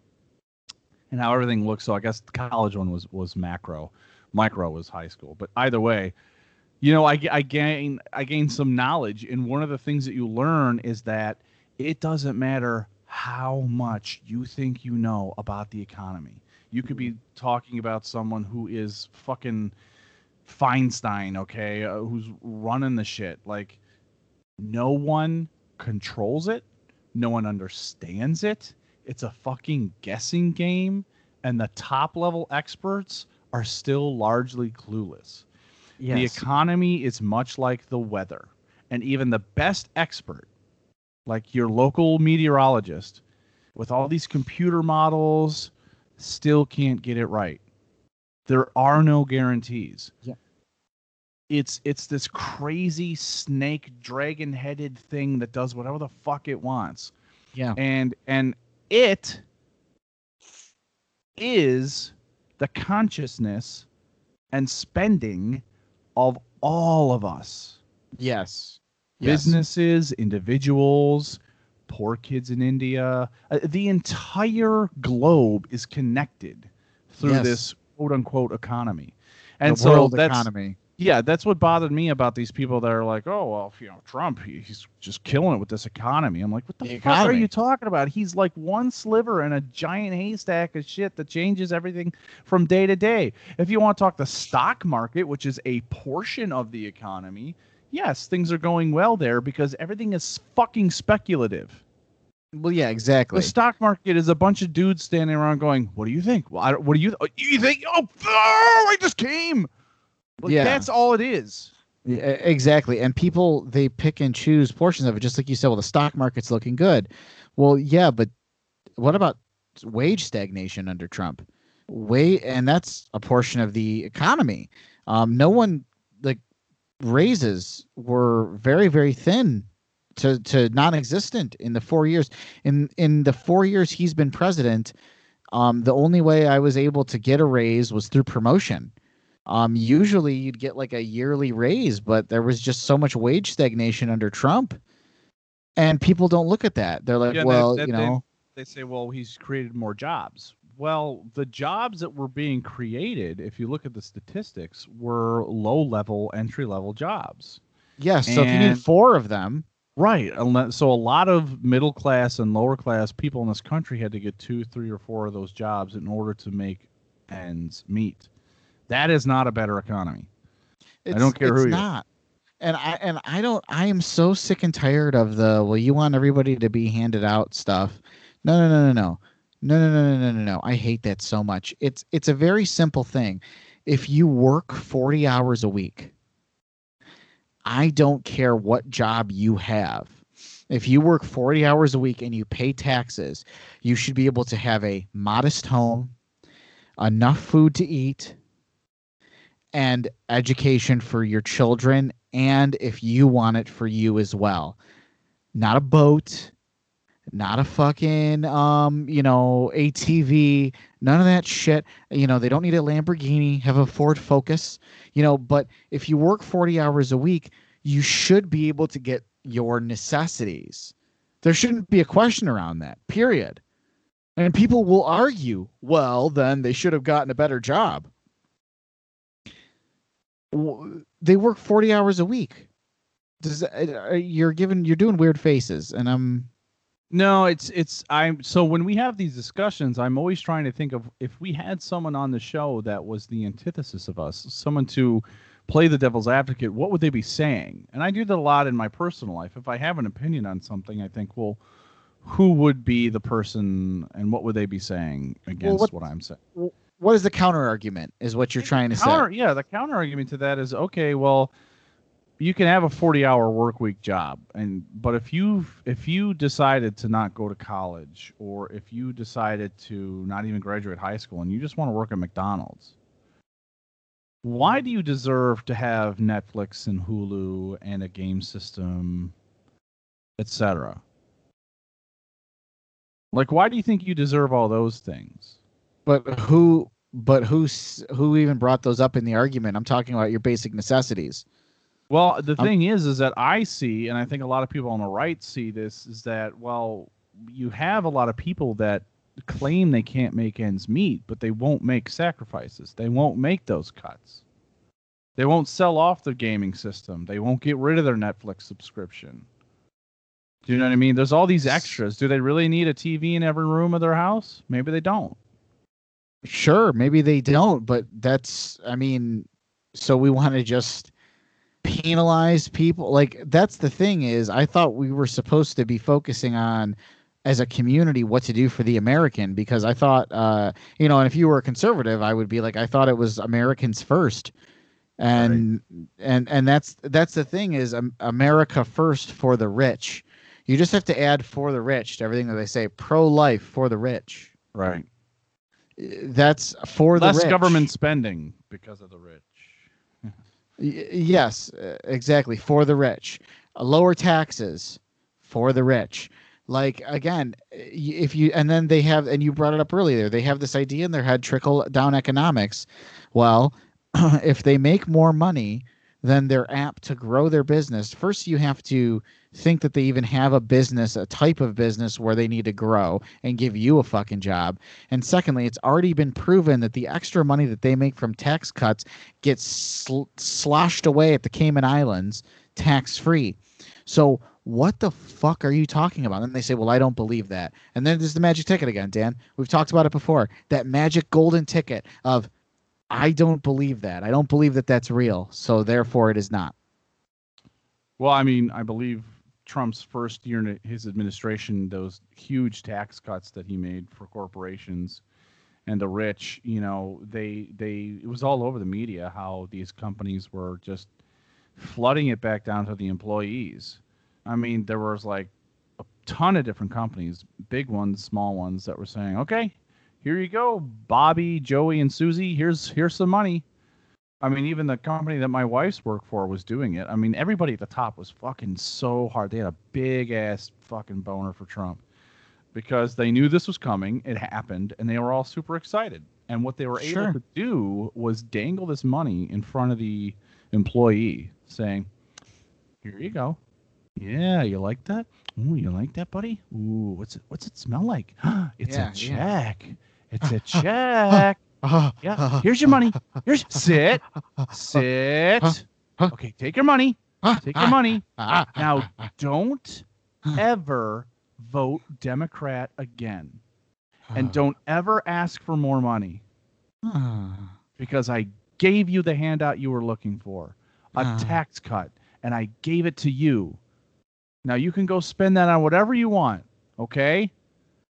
and how everything looks. So I guess the college one was was macro, micro was high school. But either way, you know, I gain I gain some knowledge, and one of the things that you learn is that it doesn't matter how much you think you know about the economy. You could be talking about someone who is fucking Feinstein, okay, uh, who's running the shit. Like, no one controls it, no one understands it. It's a fucking guessing game, and the top level experts are still largely clueless. The economy is much like the weather, and even the best expert, like your local meteorologist, with all these computer models, still can't get it right. There are no guarantees. Yeah. it's it's this crazy snake dragon headed thing that does whatever the fuck it wants Yeah. and and it is the consciousness and spending of all of us Yes. Yes. businesses individuals poor kids in india uh, the entire globe is connected through Yes. this quote unquote economy and the so that's economy. yeah, that's what bothered me about these people that are like, oh well, you know, Trump, he, he's just killing it with this economy. I'm like, what the, The fuck are you talking about? He's like one sliver in a giant haystack of shit that changes everything from day to day. If you want to talk the stock market, which is a portion of the economy, yes, things are going well there because everything is fucking speculative. Well, yeah, exactly. The stock market is a bunch of dudes standing around going, "What do you think? Well, I don't, what do you th- you think? Oh, oh, I just came." Like, Yeah. that's all it is. Yeah, exactly. And people they pick and choose portions of it, just like you said. Well, the stock market's looking good. Well, yeah, but what about wage stagnation under Trump? Wait, and that's a portion of the economy. Um, no one like raises were very very thin to to non-existent in the four years. In in the four years he's been president, um, the only way I was able to get a raise was through promotion. Um, usually you'd get like a yearly raise, but there was just so much wage stagnation under Trump, and people don't look at that. They're like, Yeah, they- well, that- you they- know, they say, well, he's created more jobs. Well, the jobs that were being created, if you look at the statistics, were low level, entry level jobs. yes. so if you need four of them, Right. So a lot of middle class and lower class people in this country had to get two, three, or four of those jobs in order to make ends meet. That is not a better economy. it's, don't care it's who you are. not. And I and I don't. I am so sick and tired of the well. You want everybody to be handed out stuff. No, no, no, no, no, no, no, no, no, no, no, no. I hate that so much. It's it's a very simple thing. If you work forty hours a week, I don't care what job you have. If you work 40 hours a week and you pay taxes, you should be able to have a modest home, enough food to eat, and education for your children. And if you want it for you as well, not a boat, not a fucking, um, you know, ATV, none of that shit. You know, they don't need a Lamborghini, have a Ford Focus, you know, but if you work 40 hours a week, you should be able to get your necessities. There shouldn't be a question around that, period. And people will argue, well, then they should have gotten a better job. They work 40 hours a week. Does uh, you're giving you're doing weird faces and I'm No, it's it's I'm so when we have these discussions, I'm always trying to think of if we had someone on the show that was the antithesis of us, someone to play the devil's advocate, what would they be saying? And I do that a lot in my personal life. If I have an opinion on something, I think, well, who would be the person and what would they be saying against what- what, I'm saying? what is the counter argument is what you're trying to counter, say. yeah, the counter argument to that is okay, well, you can have a 40 hour work week job and but if you if you decided to not go to college or if you decided to not even graduate high school and you just want to work at McDonald's why do you deserve to have Netflix and Hulu and a game system etc like why do you think you deserve all those things But who but who's who even brought those up in the argument? I'm talking about your basic necessities. Well, the thing is, is that I see, and I think a lot of people on the right see this, is that well, you have a lot of people that claim they can't make ends meet, but they won't make sacrifices. They won't make those cuts. They won't sell off their gaming system. They won't get rid of their Netflix subscription. Do you know what I mean? There's all these extras. Do they really need a TV in every room of their house? Maybe they don't. Sure, maybe they don't, but that's I mean, so we want to just penalize people. Like that's the thing is I thought we were supposed to be focusing on as a community what to do for the American because I thought uh you know, and if you were a conservative, I would be like I thought it was Americans first. And and and that's that's the thing is um, America first for the rich. You just have to add for the rich to everything that they say pro life for the rich. Right. That's for the Less government spending because of the rich. Y- yes, exactly. For the rich, Uh, lower taxes for the rich. Like again, if you and then they have, and you brought it up earlier, they have this idea in their head, trickle down economics. Well, [clears throat] if they make more money, then they're apt to grow their business. First, you have to think that they even have a business, a type of business where they need to grow and give you a fucking job. And secondly, it's already been proven that the extra money that they make from tax cuts gets sl- sloshed away at the Cayman Islands tax free. So what the fuck are you talking about? And they say, well, I don't believe that. And then there's the magic ticket again, Dan. We've talked about it before. That magic golden ticket of, I don't believe that. I don't believe that that's real. So therefore, it is not. Well, I mean, I believe Trump's first year in his administration, those huge tax cuts that he made for corporations and the rich, you know, they they it was all over the media how these companies were just flooding it back down to the employees. I mean, there was like a ton of different companies, big ones, small ones that were saying, "Okay, here you go, Bobby, Joey, and Susie. Here's here's some money." I mean, even the company that my wife's worked for was doing it. I mean, everybody at the top was fucking so hard. They had a big ass fucking boner for Trump because they knew this was coming. It happened, and they were all super excited. And what they were Sure. able to do was dangle this money in front of the employee, saying, "Here you go. Yeah, you like that? Ooh, you like that, buddy? Ooh, what's it? What's it smell like? [gasps] it's Yeah, a yeah. check. It's a [laughs] check. Yeah. Here's your money. Here's [laughs] sit. Sit. Okay, take your money. Take your money. [laughs] Ah, Now don't ever vote Democrat again. And don't ever ask for more money because I gave you the handout you were looking for. A Ah. tax cut. And I gave it to you. Now you can go spend that on whatever you want. Okay?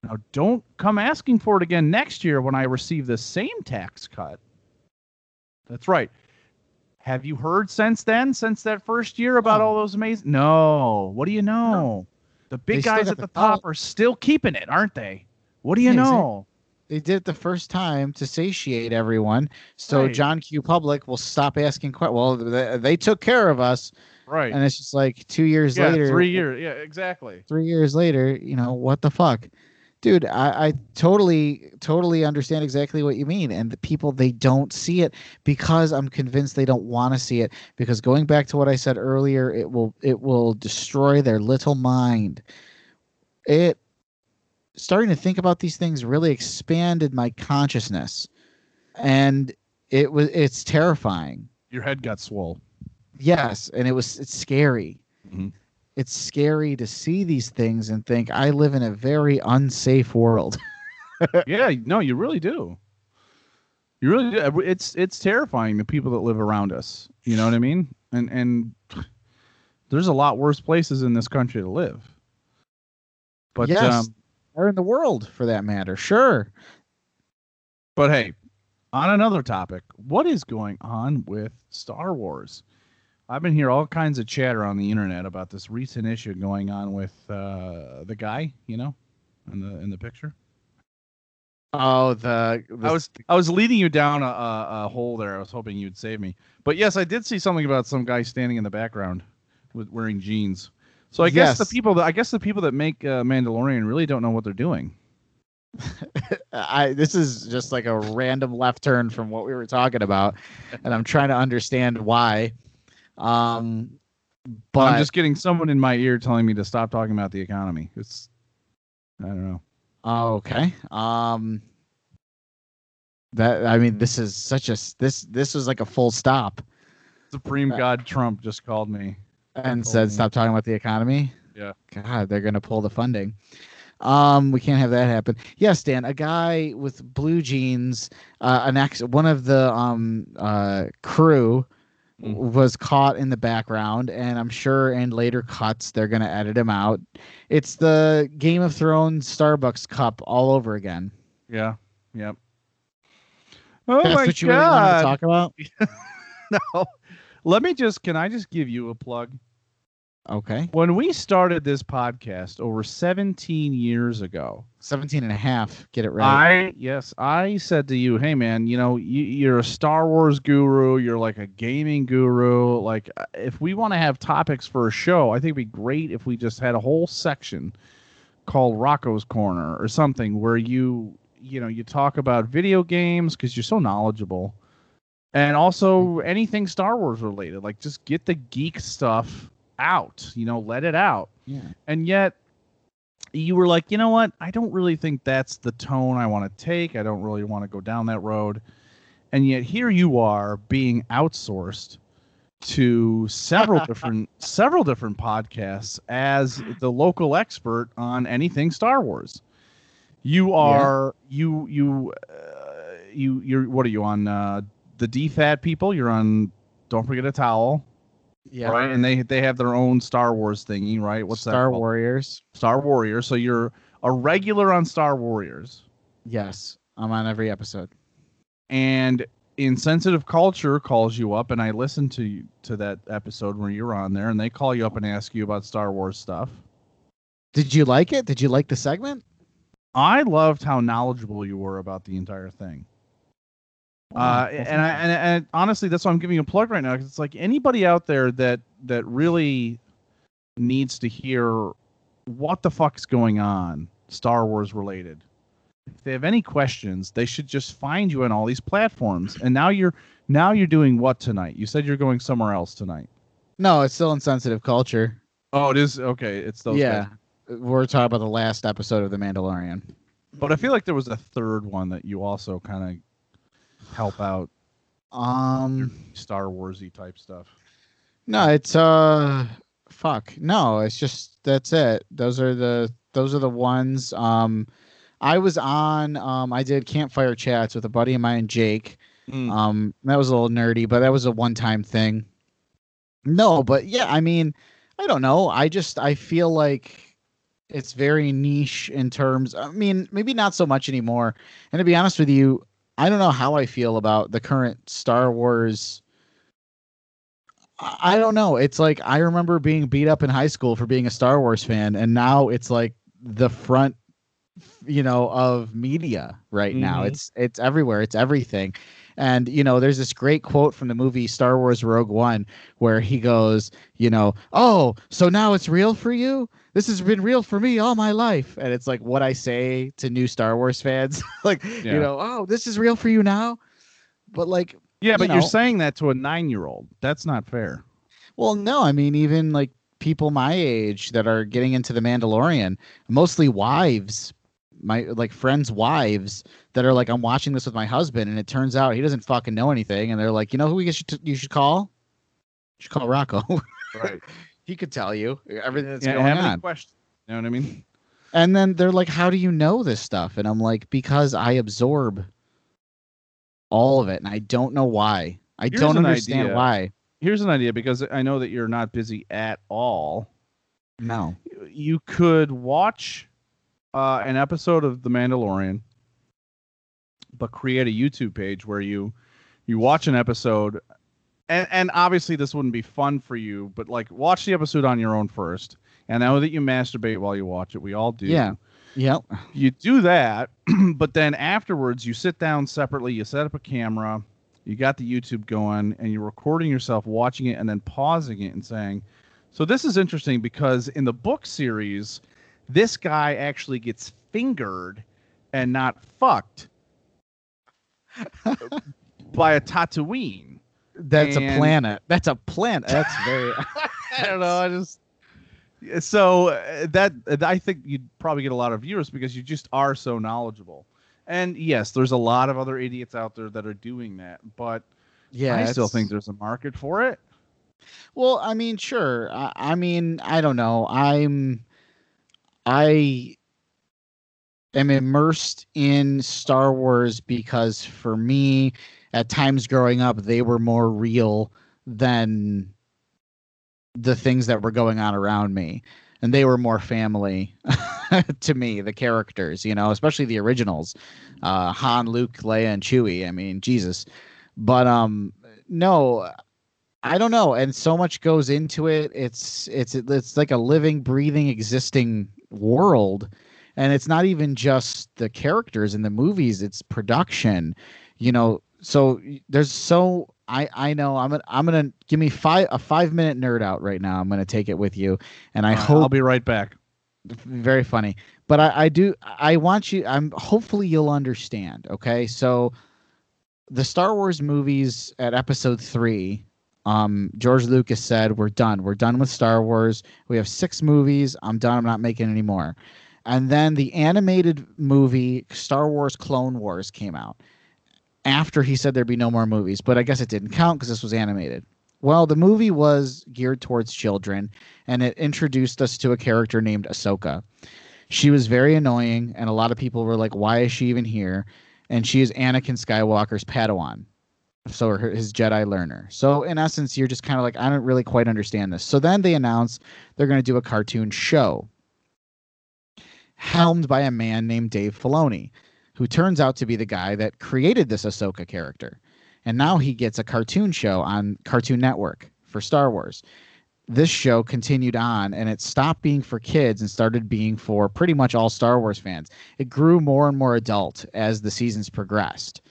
Now don't come asking for it again next year when I receive the same tax cut. That's right. Have you heard since then, since that first year, about No. all those amazing? No. What do you know? The big They guys at the the top are still keeping it, aren't they? What do you Yeah, know? They did it the first time to satiate everyone, so Right. John Q. Public will stop asking questions. Well, they, they took care of us, Right. and it's just like two years yeah, later, three years. Yeah, exactly. three years later, you know what the fuck, dude? I, I totally, totally understand exactly what you mean, and the people they don't see it because I'm convinced they don't want to see it. Because going back to what I said earlier, it will, it will destroy their little mind. It starting to think about these things really expanded my consciousness, and it was, it's terrifying. Your head got swole. Yes, and it was it's scary. Mhm. It's scary to see these things and think I live in a very unsafe world. [laughs] yeah, no, you really do. You really do. It's it's terrifying the people that live around us. You know what I mean? And and [sighs] there's a lot worse places in this country to live. But yes, um, or in the world for that matter. Sure. but hey, on another topic, what is going on with Star Wars? I've been hearing all kinds of chatter on the internet about this recent issue going on with uh, the guy, you know, in the in the picture. Oh, the, the I was I was leading you down a, a, a hole there. I was hoping you'd save me. But yes, I did see something about some guy standing in the background with wearing jeans. So I guess the people that I guess the people that make uh, Mandalorian really don't know what they're doing. [laughs] I this is just like a random left turn from what we were talking about, and I'm trying to understand why. Um, but I'm just getting someone in my ear telling me to stop talking about the economy. It's I don't know. Okay. Um that I mean this is such a this this was like a full stop Supreme Uh, God Trump just called me. and said me. stop talking about the economy. Yeah. God, they're going to pull the funding. Um we can't have that happen. Yes, Dan, a guy with blue jeans, uh an ex one of the um uh crew Mm. was caught in the background and I'm sure in later cuts they're going to edit him out. It's the Game of Thrones Starbucks cup all over again. Yeah. Yep. Oh That's my what you really wanted to god. talk about? [laughs] no. Let me just can I just give you a plug? Okay. When we started this podcast over 17 years ago, 17 and a half. Get it right. I yes, I said to you, "Hey man, you know, you, you're a Star Wars guru. You're like a gaming guru. Like, uh, if we want to have topics for a show, I think it'd be great if we just had a whole section called Rocco's Corner or something where you, you know, you talk about video games because you're so knowledgeable, and also anything Star Wars related. Like, just get the geek stuff out. You know, let it out. yeah. And yet you were like, you know what? I don't really think that's the tone I want to take. I don't really want to go down that road. And yet here you are being outsourced to several [laughs] different several different podcasts as the local expert on anything Star Wars. You are you you uh, you you're what are you on uh the DFAT people? You're on don't forget a towel, Yeah. right? And they they have their own Star Wars thingy, right? What's that? Star? Warriors. Star Warriors. So you're a regular on Star Warriors. Yes. I'm on every episode. And Insensitive Culture calls you up, and I listened to you, to that episode where you're on there, and they call you up and ask you about Star Wars stuff. Did you like it? Did you like the segment? I loved how knowledgeable you were about the entire thing. Uh, and I and, and honestly, that's why I'm giving you a plug right now because it's like anybody out there that that really needs to hear what the fuck's going on Star Wars related. If they have any questions, they should just find you on all these platforms. And now you're now you're doing what tonight? You said you're going somewhere else tonight. No, it's still insensitive culture. Oh, it is okay. It's those. yeah. guys. We're talking about the last episode of The Mandalorian. but I feel like there was a third one that you also kind of help out Um Star Warsy type stuff. no, it's uh fuck. No, it's just that's it. Those are the those are the ones um I was on um I did campfire chats with a buddy of mine Jake. Um, that was a little nerdy, but that was a one-time thing. No, but yeah, I mean, I don't know. I just I feel like it's very niche in terms. I mean, maybe not so much anymore. And to be honest with you, I don't know how I feel about the current Star Wars. I don't know. It's like I remember being beat up in high school for being a Star Wars fan, and now it's like the front you know of media right now Mhm. it's it's everywhere it's everything and you know there's this great quote from the movie star wars rogue one where he goes you know oh so now it's real for you this has been real for me all my life and it's like what i say to new star wars fans [laughs] like Yeah. you know oh this is real for you now but like Yeah, but you are saying that to a nine-year-old. That's not fair. Well, no, I mean even like people my age that are getting into the Mandalorian, mostly wives, my like friends' wives that are like, I'm watching this with my husband, and it turns out he doesn't fucking know anything, and they're like, you know who we should you should call? You should call Rocco. Right. [laughs] he could tell you everything that's yeah, going on. questions? You know what I mean? And then they're like, how do you know this stuff? And I'm like, because I absorb all of it, and I don't know why. I Here's don't an understand idea. why. Here's an idea because I know that you're not busy at all. No. You could watch uh, an episode of The Mandalorian, but create a YouTube page where you you watch an episode, and and obviously this wouldn't be fun for you, but like watch the episode on your own first. And I know that you masturbate while you watch it. We all do. Yeah. Yep. you do that, [clears throat] but then afterwards you sit down separately, you set up a camera, you got the YouTube going, and you're recording yourself watching it and then pausing it and saying, So this is interesting because in the book series, this guy actually gets fingered and not fucked [laughs] by a Tatooine. That's a planet. That's a planet. That's very. [laughs] [laughs] I don't know. I just so uh, that I think you'd probably get a lot of viewers because you just are so knowledgeable. And yes, there's a lot of other idiots out there that are doing that, but yeah, I still think there's a market for it. Well, I mean, sure. I, I mean, I don't know. I'm, I am immersed in Star Wars because for me, at times growing up, they were more real than the things that were going on around me. And they were more family [laughs] to me, the characters, you know, especially the originals. Uh, Han, Luke, Leia, and Chewie. I mean, Jesus. But um no, I don't know, and so much goes into it. It's it's it's like a living, breathing, existing world, and it's not even just the characters in the movies; it's production. You know, so there's so I I know I'm gonna I'm gonna give me five a five minute nerd out right now. I'm gonna take it with you, and I right, hope I'll be right back. very funny but I, I do i want you i'm hopefully you'll understand okay so the star wars movies at episode three um george lucas said we're done. We're done with star wars. We have six movies. I'm done. I'm not making any more. And then the animated movie star wars clone wars came out after he said there'd be no more movies but i guess it didn't count because this was animated. Well the movie was geared towards children and it introduced us to a character named Ahsoka. She was very annoying, and a lot of people were like, "Why is she even here?" And she is Anakin Skywalker's Padawan, so his Jedi learner. So in essence, you're just kind of like, I don't really quite understand this. So then they announce they're going to do a cartoon show, helmed by a man named Dave Filoni, who turns out to be the guy that created this Ahsoka character, and now he gets a cartoon show on Cartoon Network for Star Wars this show continued on and it stopped being for kids and started being for pretty much all Star Wars fans. It grew more and more adult as the seasons progressed.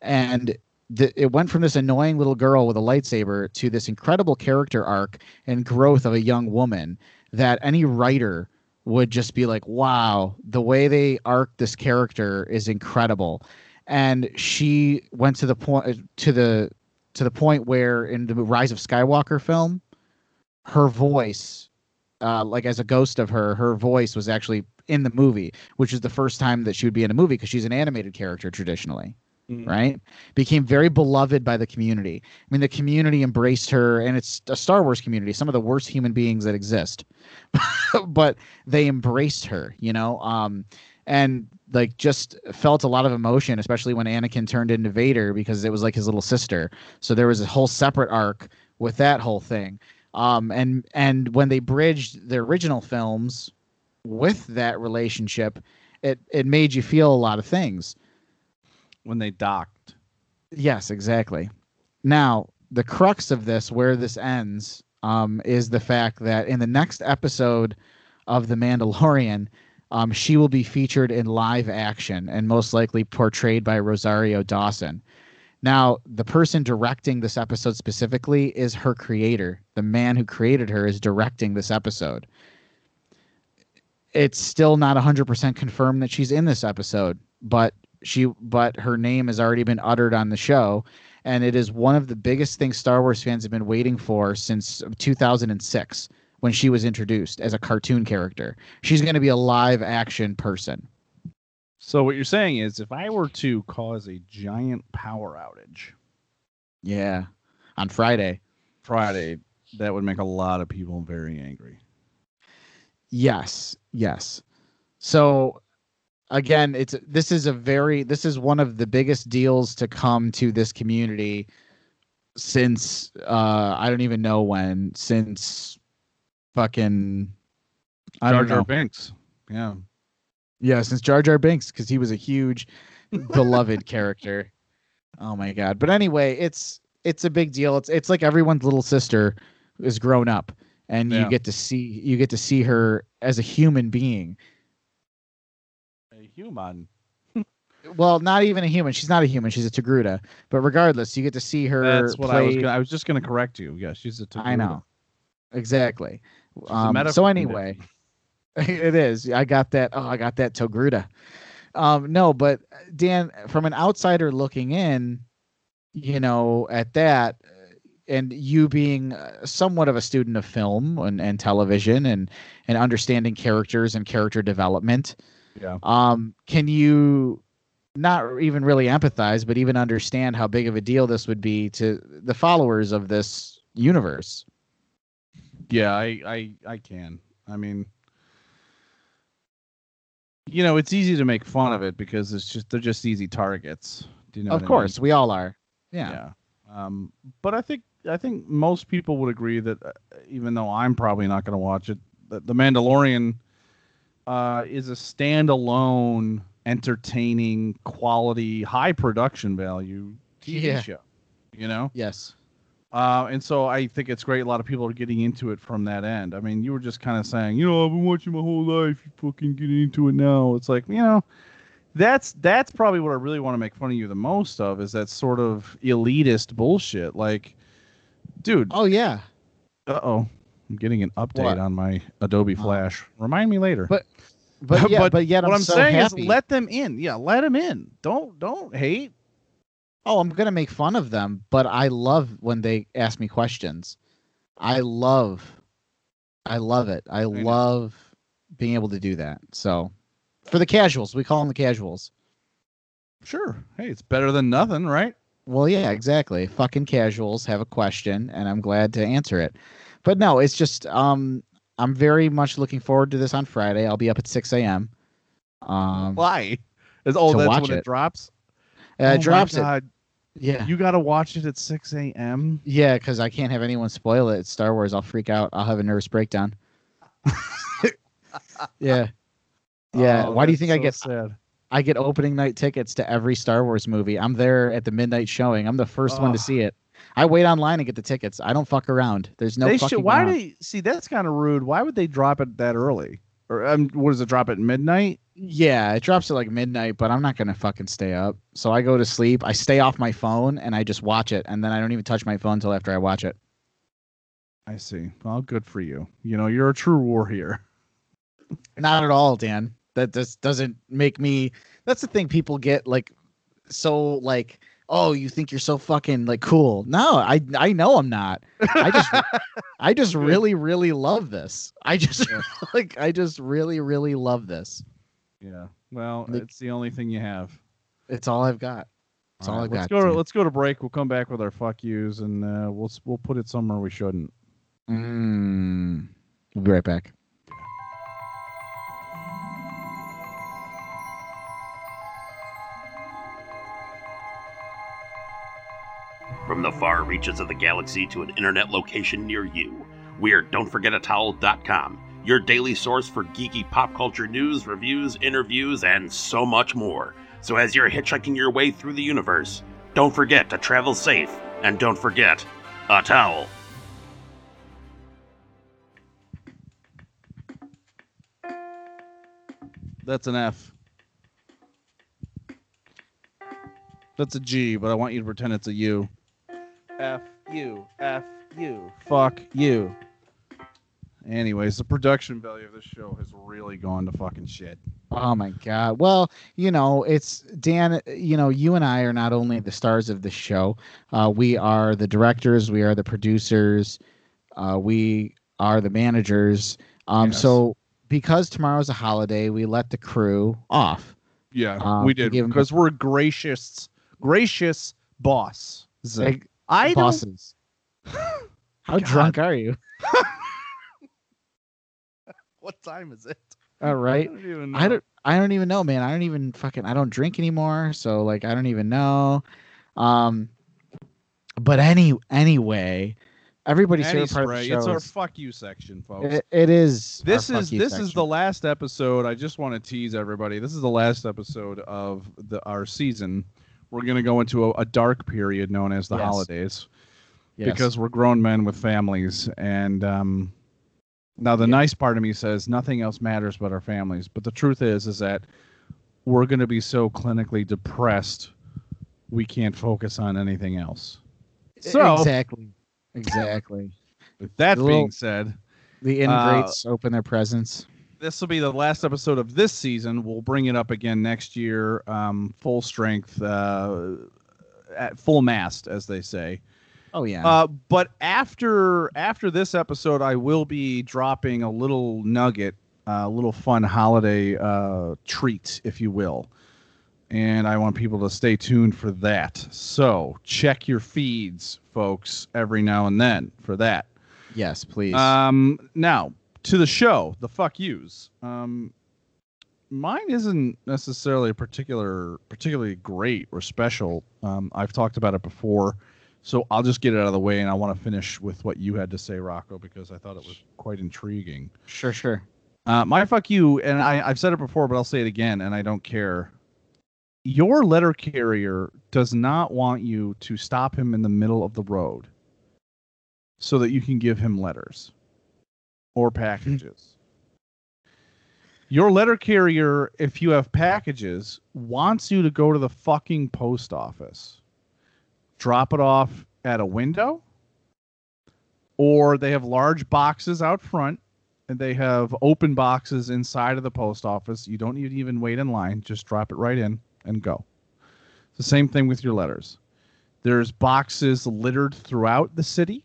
And the, it went from this annoying little girl with a lightsaber to this incredible character arc and growth of a young woman that any writer would just be like, wow, the way they arc this character is incredible. And she went to the point to the to the point where in the Rise of Skywalker film, her voice uh, like as a ghost of her her voice was actually in the movie which is the first time that she would be in a movie because she's an animated character traditionally Mm. right? Became very beloved by the community. I mean the community embraced her and it's a star wars community some of the worst human beings that exist. [laughs] But they embraced her you know um and like just felt a lot of emotion especially when anakin turned into vader because it was like his little sister. So there was a whole separate arc with that whole thing. Um, and and when they bridged the original films with that relationship, it it made you feel a lot of things. When they docked. Yes, exactly. Now the crux of this, where this ends, um, is the fact that in the next episode of The Mandalorian, um, she will be featured in live action and most likely portrayed by Rosario Dawson. Now, the person directing this episode specifically is her creator. The man who created her is directing this episode. It's still not 100% confirmed that she's in this episode, but she but her name has already been uttered on the show and it is one of the biggest things Star Wars fans have been waiting for since 2006 when she was introduced as a cartoon character. She's going to be a live action person. So what you're saying is, if I were to cause a giant power outage Yeah. On Friday. Friday, that would make a lot of people very angry. Yes, yes. So again, it's this is a very this is one of the biggest deals to come to this community since uh I don't even know when since fucking I Jar don't Jar. Binks. Yeah. Yeah, since Jar Jar Binks because he was a huge beloved character. Oh my god. But anyway, it's it's a big deal. It's it's like everyone's little sister is grown up and Yeah. you get to see you get to see her as a human being. Human. Well, not even a human. She's not a human. She's a Togruta. But regardless, you get to see her That's what I was. Gonna, I was just going to correct you. Yeah, she's a. I know. Exactly. Um, so anyway, [laughs] it is. I got that. Oh, I got that Togruta. Um, no, but Dan, from an outsider looking in, you know, at that, and you being uh, somewhat of a student of film and, and television and and understanding characters and character development, Yeah. um, can you not even really empathize, but even understand how big of a deal this would be to the followers of this universe? Yeah, I, I, I can. I mean, you know, it's easy to make fun of it because it's just they're just easy targets. Do you know? of what I course, mean? we all are. Yeah. Yeah. Um, but I think I think most people would agree that uh, even though I'm probably not going to watch it, The Mandalorian uh, is a standalone, entertaining, quality, high production value TV Yeah. show. You know, Yes. Uh, and so I think it's great. A lot of people are getting into it from that end. I mean, you were just kind of saying, you know, I've been watching my whole life. You fucking getting into it now. It's like, you know, that's that's probably what I really want to make fun of you the most of is that sort of elitist bullshit. Like, dude, Oh yeah. uh oh, I'm getting an update What? on my Adobe Oh. Flash. Remind me later. But but [laughs] yeah, but, yet what I'm, I'm so saying happy. is, let them in. Yeah, let them in. Don't don't hate. Oh, I'm gonna make fun of them, but I love when they ask me questions. I love, I love it. I know. love being able to do that. So, for the casuals, we call them the casuals. Sure. Hey, it's better than nothing, right? Well, yeah, exactly. Fucking casuals have a question, and I'm glad to answer it. But no, it's just um, I'm very much looking forward to this on Friday. I'll be up at 6 a.m. Um, Why? Is, oh, that's when it, it. drops. uh, oh my drops it. God. Yeah. You got to watch it at 6 a.m. Yeah, because I can't have anyone spoil it. It's Star Wars. I'll freak out. I'll have a nervous breakdown. [laughs] yeah. Yeah. Oh, Why do you think I get sad? I get opening night tickets to every Star Wars movie? I'm there at the midnight showing. I'm the first one to see it. I wait online and get the tickets. I don't fuck around. There's no they should. Why around. do you, see? That's kind of rude. Why would they drop it that early? Or um, what does it drop at midnight? Yeah, it drops at like midnight, but I'm not gonna fucking stay up. So I go to sleep. I stay off my phone and I just watch it, and then I don't even touch my phone until after I watch it. I see. Well, good for you. You know, you're a true warrior. [laughs] Not at all, Dan. That just doesn't make me. That's the thing people get like so like. Oh, you think you're so fucking like cool? No, I I know I'm not. I just [laughs] I just really really love this. I just [laughs] like I just really really love this. Yeah. Well, Like- it's the only thing you have. It's all I've got. That's all, right, I've let's got. go. To, let's go to break. We'll come back with our fuck yous, and uh, we'll we'll put it somewhere we shouldn't. Mm. We'll be right back. From the far reaches of the galaxy to an internet location near you, we're Don'tForgetATowel.com, your daily source for geeky pop culture news, reviews, interviews, and so much more. So as you're hitchhiking your way through the universe, don't forget to travel safe, and don't forget a towel. That's an F. That's a G, but I want you to pretend it's a U. F U F U. Fuck you. Anyways, the production value of this show has really gone to fucking shit. Oh my god. Well, you know, it's Dan, you know, you and I are not only the stars of the show, uh, we are the directors, we are the producers, uh, we are the managers. Um, Yes. so because tomorrow's a holiday, we let the crew off. Yeah, Uh, we we did because we're gracious, gracious boss. Like, I don't. bosses. [laughs] How God. drunk are you? [laughs] What time is it? All right. I don't even know. I don't I don't even know, man. I don't even fucking I don't drink anymore, so like I don't even know. Um but any anyway, everybody's Any favorite part of the spray. show It's our fuck you section, folks. it, it is this is this is the last episode. I just want to tease everybody. This is the last episode of the our season. We're gonna go into a, a dark period known as the Yes. holidays Yes. because we're grown men with families. And um, now the nice part of me says nothing else matters but our families. But the truth is, is that we're gonna be so clinically depressed we can't focus on anything else. So exactly. Exactly. [laughs] with that The being little- said. The Uh, ingrates open their presents. This will be the last episode of this season. We'll bring it up again next year, um, full strength, uh, at full mast, as they say. Oh yeah. Uh, but after after this episode, I will be dropping a little nugget, a little fun holiday uh, treat, if you will. And I want people to stay tuned for that. So check your feeds, folks, every now and then for that. yes, please. Um, now to the show, the fuck yous. Um, mine isn't necessarily a particular, particularly great or special. Um, I've talked about it before, so I'll just get it out of the way, and I want to finish with what you had to say, Rocco, because I thought it was quite intriguing. sure, sure. Uh, my fuck you, and I, I've said it before, but I'll say it again, and I don't care. Your letter carrier does not want you to stop him in the middle of the road. so that you can give him letters or packages. Your letter carrier, if you have packages, wants you to go to the fucking post office, drop it off at a window, or they have large boxes out front and they have open boxes inside of the post office. You don't need to even wait in line, just drop it right in and go. It's the same thing with your letters. There's boxes littered throughout the city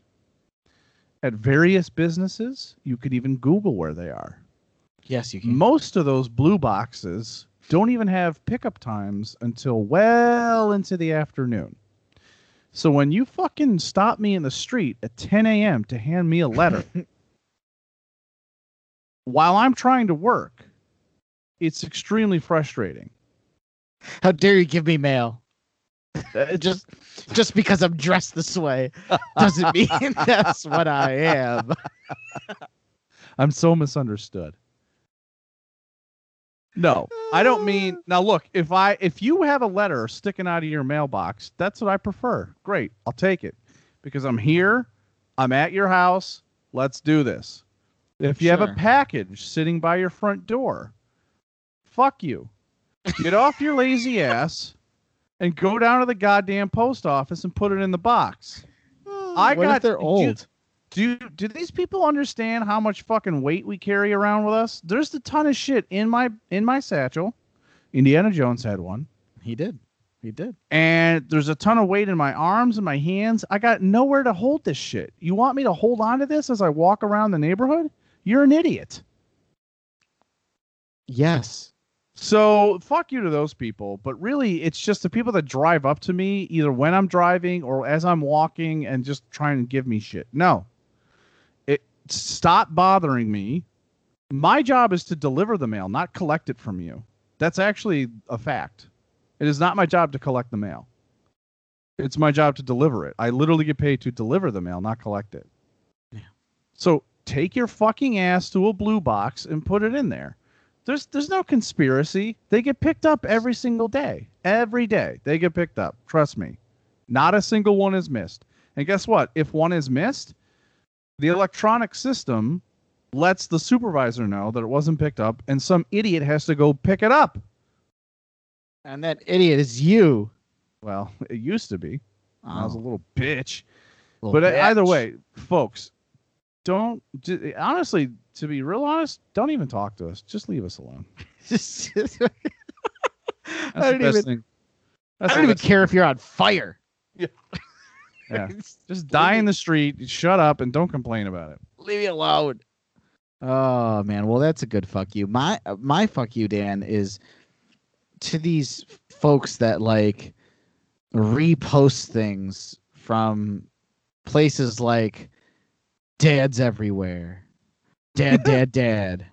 at various businesses. You could even Google where they are. Yes, you can. Most of those blue boxes don't even have pickup times until well into the afternoon. So when you fucking stop me in the street at 10 a.m. to hand me a letter, [laughs] while I'm trying to work, it's extremely frustrating. How dare you give me mail? Uh, just just because I'm dressed this way doesn't mean [laughs] that's what I am. I'm so misunderstood. No, I don't mean now look, if I if you have a letter sticking out of your mailbox, that's what I prefer. Great. I'll take it. Because I'm here, I'm at your house, let's do this. If you have a package sitting by your front door, fuck you. Get off your lazy ass and go down to the goddamn post office and put it in the box. Hmm, I what got they're old? do do these people understand how much fucking weight we carry around with us? There's a ton of shit in my in my satchel. Indiana Jones had one. He did. He did. And there's a ton of weight in my arms and my hands. I got nowhere to hold this shit. You want me to hold on to this as I walk around the neighborhood? You're an idiot. Yes. So fuck you to those people. But really, it's just the people that drive up to me either when I'm driving or as I'm walking and just trying to give me shit. No. It stop bothering me. My job is to deliver the mail, not collect it from you. That's actually a fact. It is not my job to collect the mail. It's my job to deliver it. I literally get paid to deliver the mail, not collect it. Yeah. So take your fucking ass to a blue box and put it in there. There's there's no conspiracy. They get picked up every single day. Every day they get picked up. Trust me. Not a single one is missed. And guess what? If one is missed, the electronic system lets the supervisor know that it wasn't picked up and some idiot has to go pick it up. And that idiot is you. Well, [laughs] it used to be. I was a Oh, little bitch. little but uh, either way, folks, don't honestly, to be real honest, don't even talk to us. Just leave us alone. [laughs] That's I the don't best even- thing. I don't even best- care if you're on fire. Yeah. [laughs] Yeah. [laughs] Just die in the street, shut up, and don't complain about it. Leave me alone. Oh man, well that's a good fuck you. My my fuck you, Dan, is to these folks that like repost things from places like Dad's everywhere. Dad, dad, dad.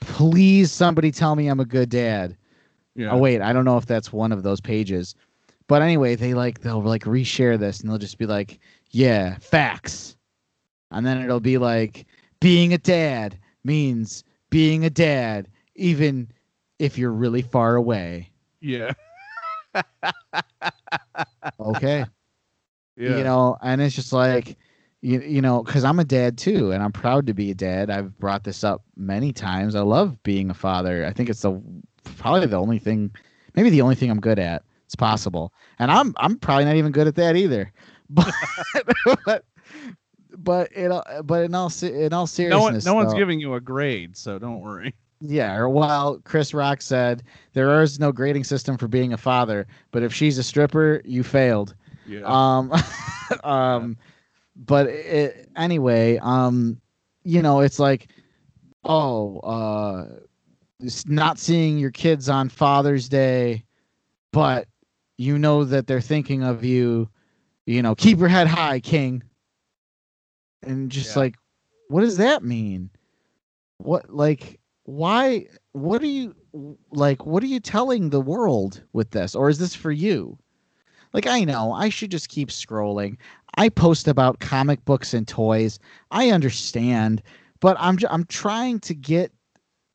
Please somebody tell me I'm a good dad. Yeah. Oh wait, I don't know if that's one of those pages. But anyway, they like they'll like reshare this and they'll just be like, "Yeah, facts." And then it'll be like, "Being a dad means being a dad even if you're really far away." yeah. Okay. [laughs] Yeah. You know, and it's just like you, you know, cuz I'm a dad too and I'm proud to be a dad. I've brought this up many times. I love being a father. I think it's the probably the only thing maybe the only thing I'm good at. It's possible. And I'm I'm probably not even good at that either. [laughs] But but but in all, but in all in all seriousness no one, no one's giving you a grade, so don't worry. yeah. Or well, Chris Rock said there is no grading system for being a father, but if she's a stripper, you failed. Yeah. Um, [laughs] um, but it, anyway, um, you know, it's like, oh, uh, not seeing your kids on Father's Day, but you know that they're thinking of you. You know, keep your head high, King. And just Yeah. like, what does that mean? What like why? What are you like? What are you telling the world with this, or is this for you? Like I know I should just keep scrolling. I post about comic books and toys. I understand, but I'm I'm trying to get.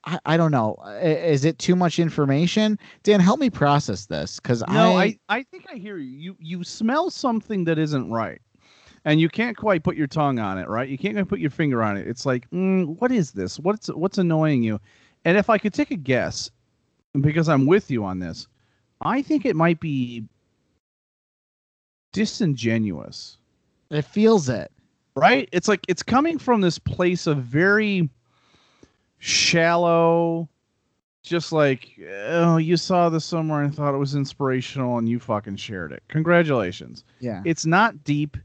I, I don't know. Is it too much information? Dan, help me process this because no, I, I, I think I hear you. You you smell something that isn't right. and you can't quite put your tongue on it, right? You can't quite put your finger on it. It's like, mm, what is this? What's what's annoying you? And if I could take a guess, because I'm with you on this, I think it might be disingenuous, It feels it. right? It's like it's coming from this place of very shallow, just like, oh, you saw this somewhere and thought it was inspirational and you fucking shared it. Congratulations. Yeah. It's not deep.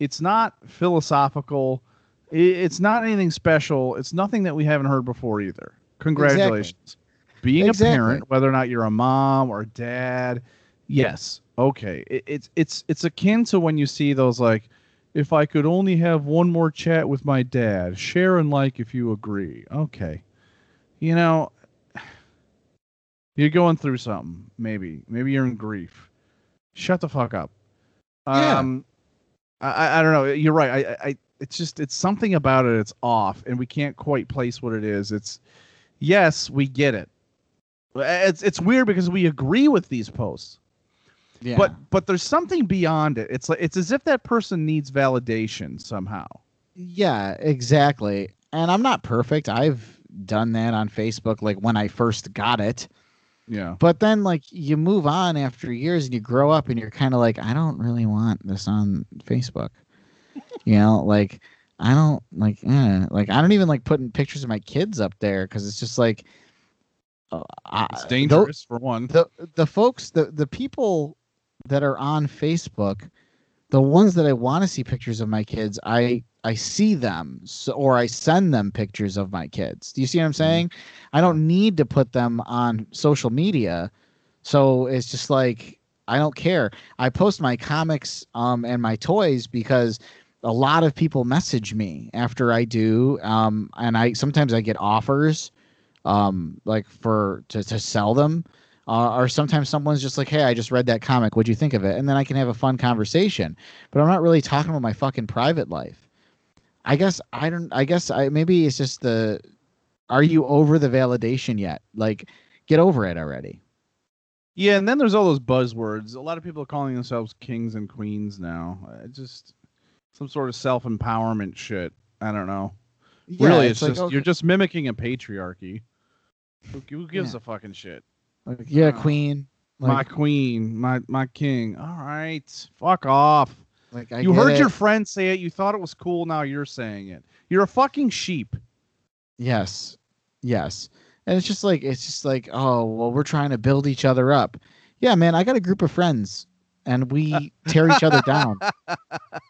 It's not philosophical. It's not anything special. It's nothing that we haven't heard before either. Congratulations. Being Exactly. a parent, whether or not you're a mom or a dad, yes, okay. It, it's it's it's akin to when you see those like, if I could only have one more chat with my dad, share and like if you agree. Okay, you know, you're going through something. Maybe maybe you're in grief. Shut the fuck up. Yeah. Um, I I- don't know. You're right. I I it's just it's something about it. It's off, and we can't quite place what it is. It's yes, we get it. It's it's weird because we agree with these posts, Yeah. but but there's something beyond it. It's like it's as if that person needs validation somehow. Yeah, exactly. And I'm not perfect. I've done that on Facebook like when I first got it. Yeah. But then like you move on after years and you grow up and you're kind of like I don't really want this on Facebook. [laughs] you know, like I don't like eh, like I don't even like putting pictures of my kids up there cuz it's just like uh, It's dangerous for one. the the folks the the people that are on Facebook, the ones that I want to see pictures of my kids, I I see them so, or I send them pictures of my kids. Do you see what I'm saying? I don't need to put them on social media. So it's just like I don't care. I post my comics um and my toys because a lot of people message me after I do um and I sometimes I get offers um like for to, to sell them uh, or sometimes someone's just like hey i just read that comic what'd you think of it and then i can have a fun conversation but i'm not really talking about my fucking private life i guess i don't i guess i maybe it's just the are you over the validation yet like get over it already Yeah, and then there's all those buzzwords. A lot of people are calling themselves kings and queens now. Uh, just some sort of self empowerment shit. I don't know. Yeah, really, it's, like, just okay, you're just mimicking a patriarchy. Who, who gives Yeah. a fucking shit? Like, yeah uh, queen my queen, my my king. All right, fuck off. like I you heard it. your friend say it. You thought it was cool. Now you're saying it. You're a fucking sheep. Yes. Yes. And it's just like it's just like, oh, well, we're trying to build each other up. Yeah, man, I got a group of friends and we tear each other down. [laughs]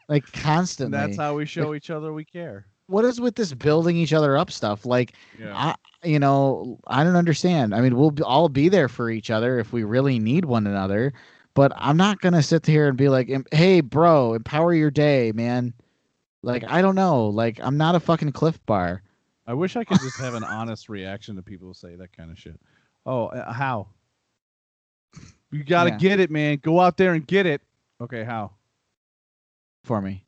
Like And constantly. that's how we show each other we care. What is with this building each other up stuff? Like Yeah. I you know, I don't understand. I mean, we'll all be there for each other if we really need one another, but I'm not going to sit here and be like, "Hey, bro, empower your day, man." Like, I don't know. Like, I'm not a fucking Clif Bar. I wish I could just have an honest reaction to people who say that kind of shit. Oh, uh, how? You got to Yeah. get it, man. Go out there and get it. Okay, how? for me.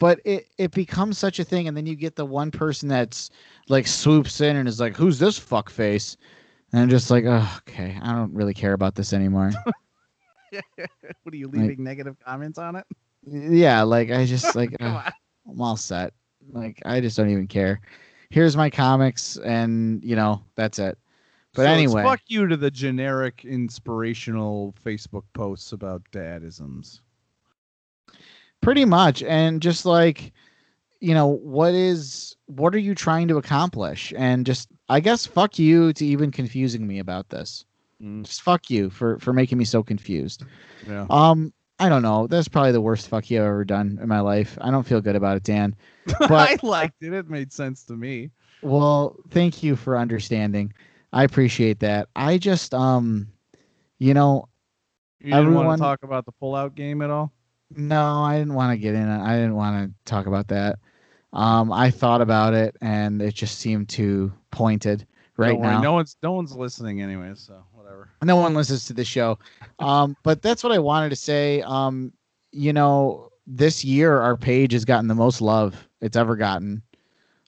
But it it becomes such a thing, and then you get the one person that's like swoops in and is like, "Who's this fuck face?" And I'm just like, oh, "Okay, I don't really care about this anymore." [laughs] What are you Like- leaving negative comments on it? yeah, like I just [laughs] like uh, on. I'm all set. Like I just don't even care. Here's my comics, and you know that's it. But So anyway, fuck you to the generic inspirational Facebook posts about dadisms. Pretty much, and just like you know what is what are you trying to accomplish? And just I guess fuck you to even confusing me about this. Mm. just fuck you for for making me so confused Yeah. um i don't know that's probably the worst fuck you i've ever done in my life i don't feel good about it dan [laughs] I but liked it. It made sense to me. well thank you for understanding i appreciate that i just um you know You didn't want Everyone- to talk about the pullout game at all? No i didn't want to get in i didn't want to talk about that. Um i thought about it and it just seemed too pointed right worry, now. No one's no one's listening anyway, so whatever. no one listens to the show. Um but that's what i wanted to say. Um you know this year our page has gotten the most love it's ever gotten.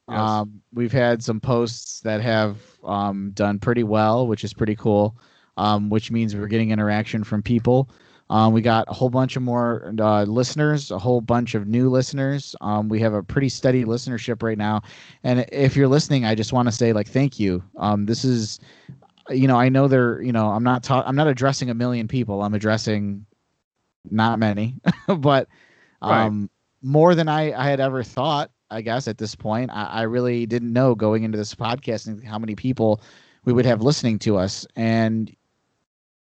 Yes. um we've had some posts that have um done pretty well which is pretty cool. Um which means we're getting interaction from people Um, we got a whole bunch of more uh, listeners, a whole bunch of new listeners. Um, we have a pretty steady listenership right now. And if you're listening, I just want to say like thank you. Um, this is, you know, I know they're, you know, I'm not ta- I'm not addressing a million people. I'm addressing not many, [laughs] but Right. um, more than I, I had ever thought. I guess at this point, I, I really didn't know going into this podcast how many people we would have listening to us. And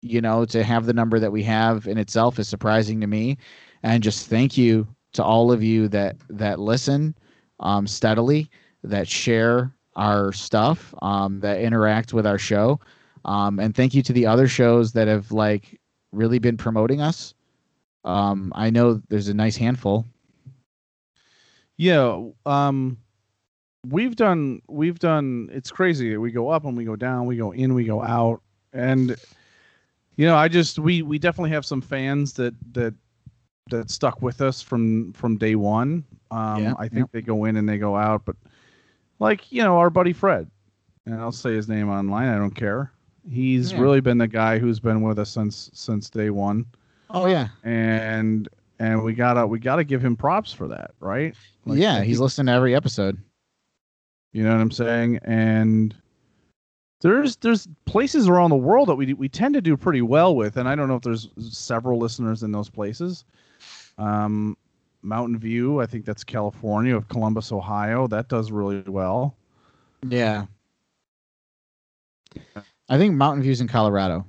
you know, to have the number that we have in itself is surprising to me. And just thank you to all of you that that listen um, steadily, that share our stuff, um, that interact with our show, um, and thank you to the other shows that have like really been promoting us. Um, I know there's a nice handful. Yeah, um we've done we've done it's crazy. We go up and we go down, we go in, we go out. And you know, I just we we definitely have some fans that that that stuck with us from from day 1. Um Yeah, I think they go in and they go out, but like, you know, our buddy Fred. And I'll say his name online, I don't care. He's Yeah. really been the guy who's been with us since since day 1 Oh yeah, and and we gotta we gotta give him props for that, right? Like, yeah. he- He's listening to every episode. You know what I'm saying? And there's there's places around the world that we we tend to do pretty well with, and I don't know if there's several listeners in those places. Um, Mountain View, I think that's California, of Columbus, Ohio, that does really well. Yeah. I think Mountain View's in Colorado.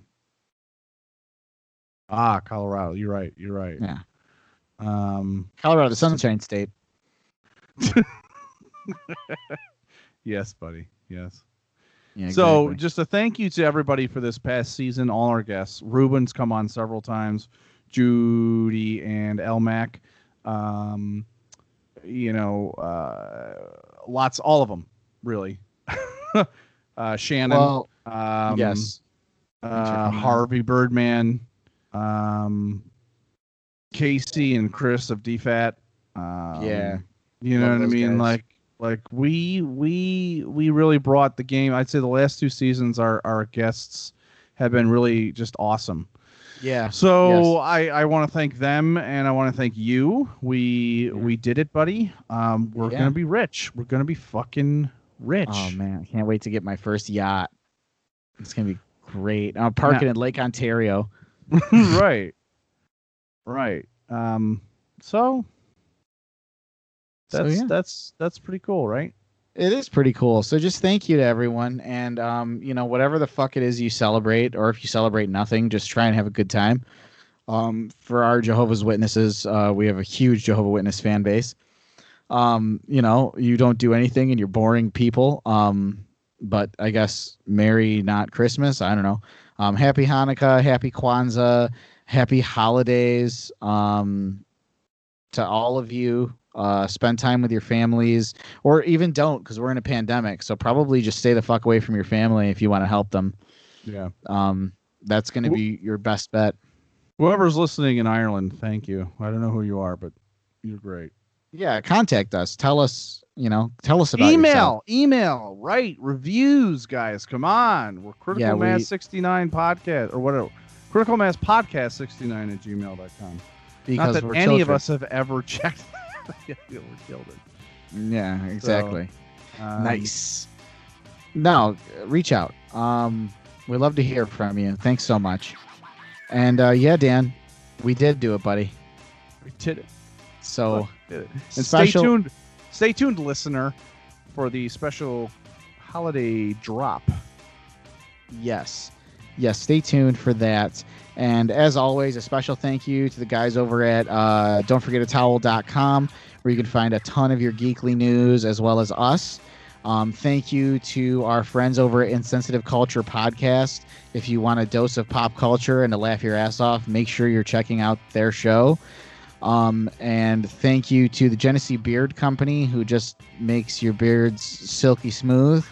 Ah, Colorado, you're right, you're right. Yeah. Um, Colorado, the Sunshine State. [laughs] yes, buddy, yes. Yeah, So exactly. just a thank you to everybody for this past season, all our guests. Ruben's come on several times, Judy and Elmac. Um, you know, uh, lots, all of them, really. [laughs] uh, Shannon, well, um, yes. Uh. Harvey Birdman, um, Casey and Chris of DFAT. Um, Yeah. you know what I mean. guys. Like, like we we we really brought the game. I'd say the last two seasons, our our guests have been really just awesome. Yeah. So I I want to thank them and I want to thank you. We we did it, buddy. Um, we're Yeah. gonna be rich. We're gonna be fucking rich. Oh man, I can't wait to get my first yacht. It's gonna be great. I'm parking in Lake Ontario. [laughs] right. Right. Um. So So, that's yeah. that's that's pretty cool, right? It is pretty cool. So just thank you to everyone, and um, you know whatever the fuck it is you celebrate, or if you celebrate nothing, just try and have a good time. Um, for our Jehovah's Witnesses, uh, we have a huge Jehovah Witness fan base. Um, you know, you don't do anything and you're boring people. Um, but I guess Merry not Christmas. I don't know. Um, happy Hanukkah, happy Kwanzaa, happy holidays. Um, to all of you, uh, spend time with your families, or even don't, because we're in a pandemic. So probably just stay the fuck away from your family if you want to help them. Yeah. Um, that's going to be your best bet. Whoever's listening in Ireland, thank you. I don't know who you are, but you're great. Yeah, contact us. Tell us, you know, tell us about email, yourself. email, write Reviews, guys. Come on. We're Critical Yeah, Mass we- 69 podcast or whatever. Critical Mass Podcast 69 at gmail.com. Not that we're any of us have ever [laughs] checked. yeah, we killed it. Yeah, exactly. Um, nice. Now, reach out. Um, we love to hear from you. Thanks so much. And uh, yeah, Dan, we did do it, buddy. We did it. So Did it. And Special- stay tuned, stay tuned, listener, for the special holiday drop. Yes. Yes, stay tuned for that. And as always, a special thank you to the guys over at uh, don'tforgetatowel.com, where you can find a ton of your geekly news as well as us. Um, thank you to our friends over at Insensitive Culture Podcast. If you want a dose of pop culture and to laugh your ass off, make sure you're checking out their show. Um, and thank you to the Genesee Beard Company, who just makes your beards silky smooth.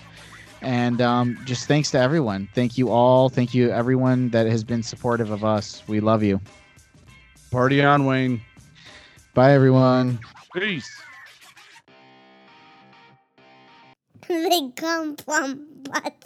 And um, just thanks to everyone. Thank you all. Thank you everyone that has been supportive of us. We love you. Party on, Wayne. Bye, everyone. Peace. [laughs] they come from butt.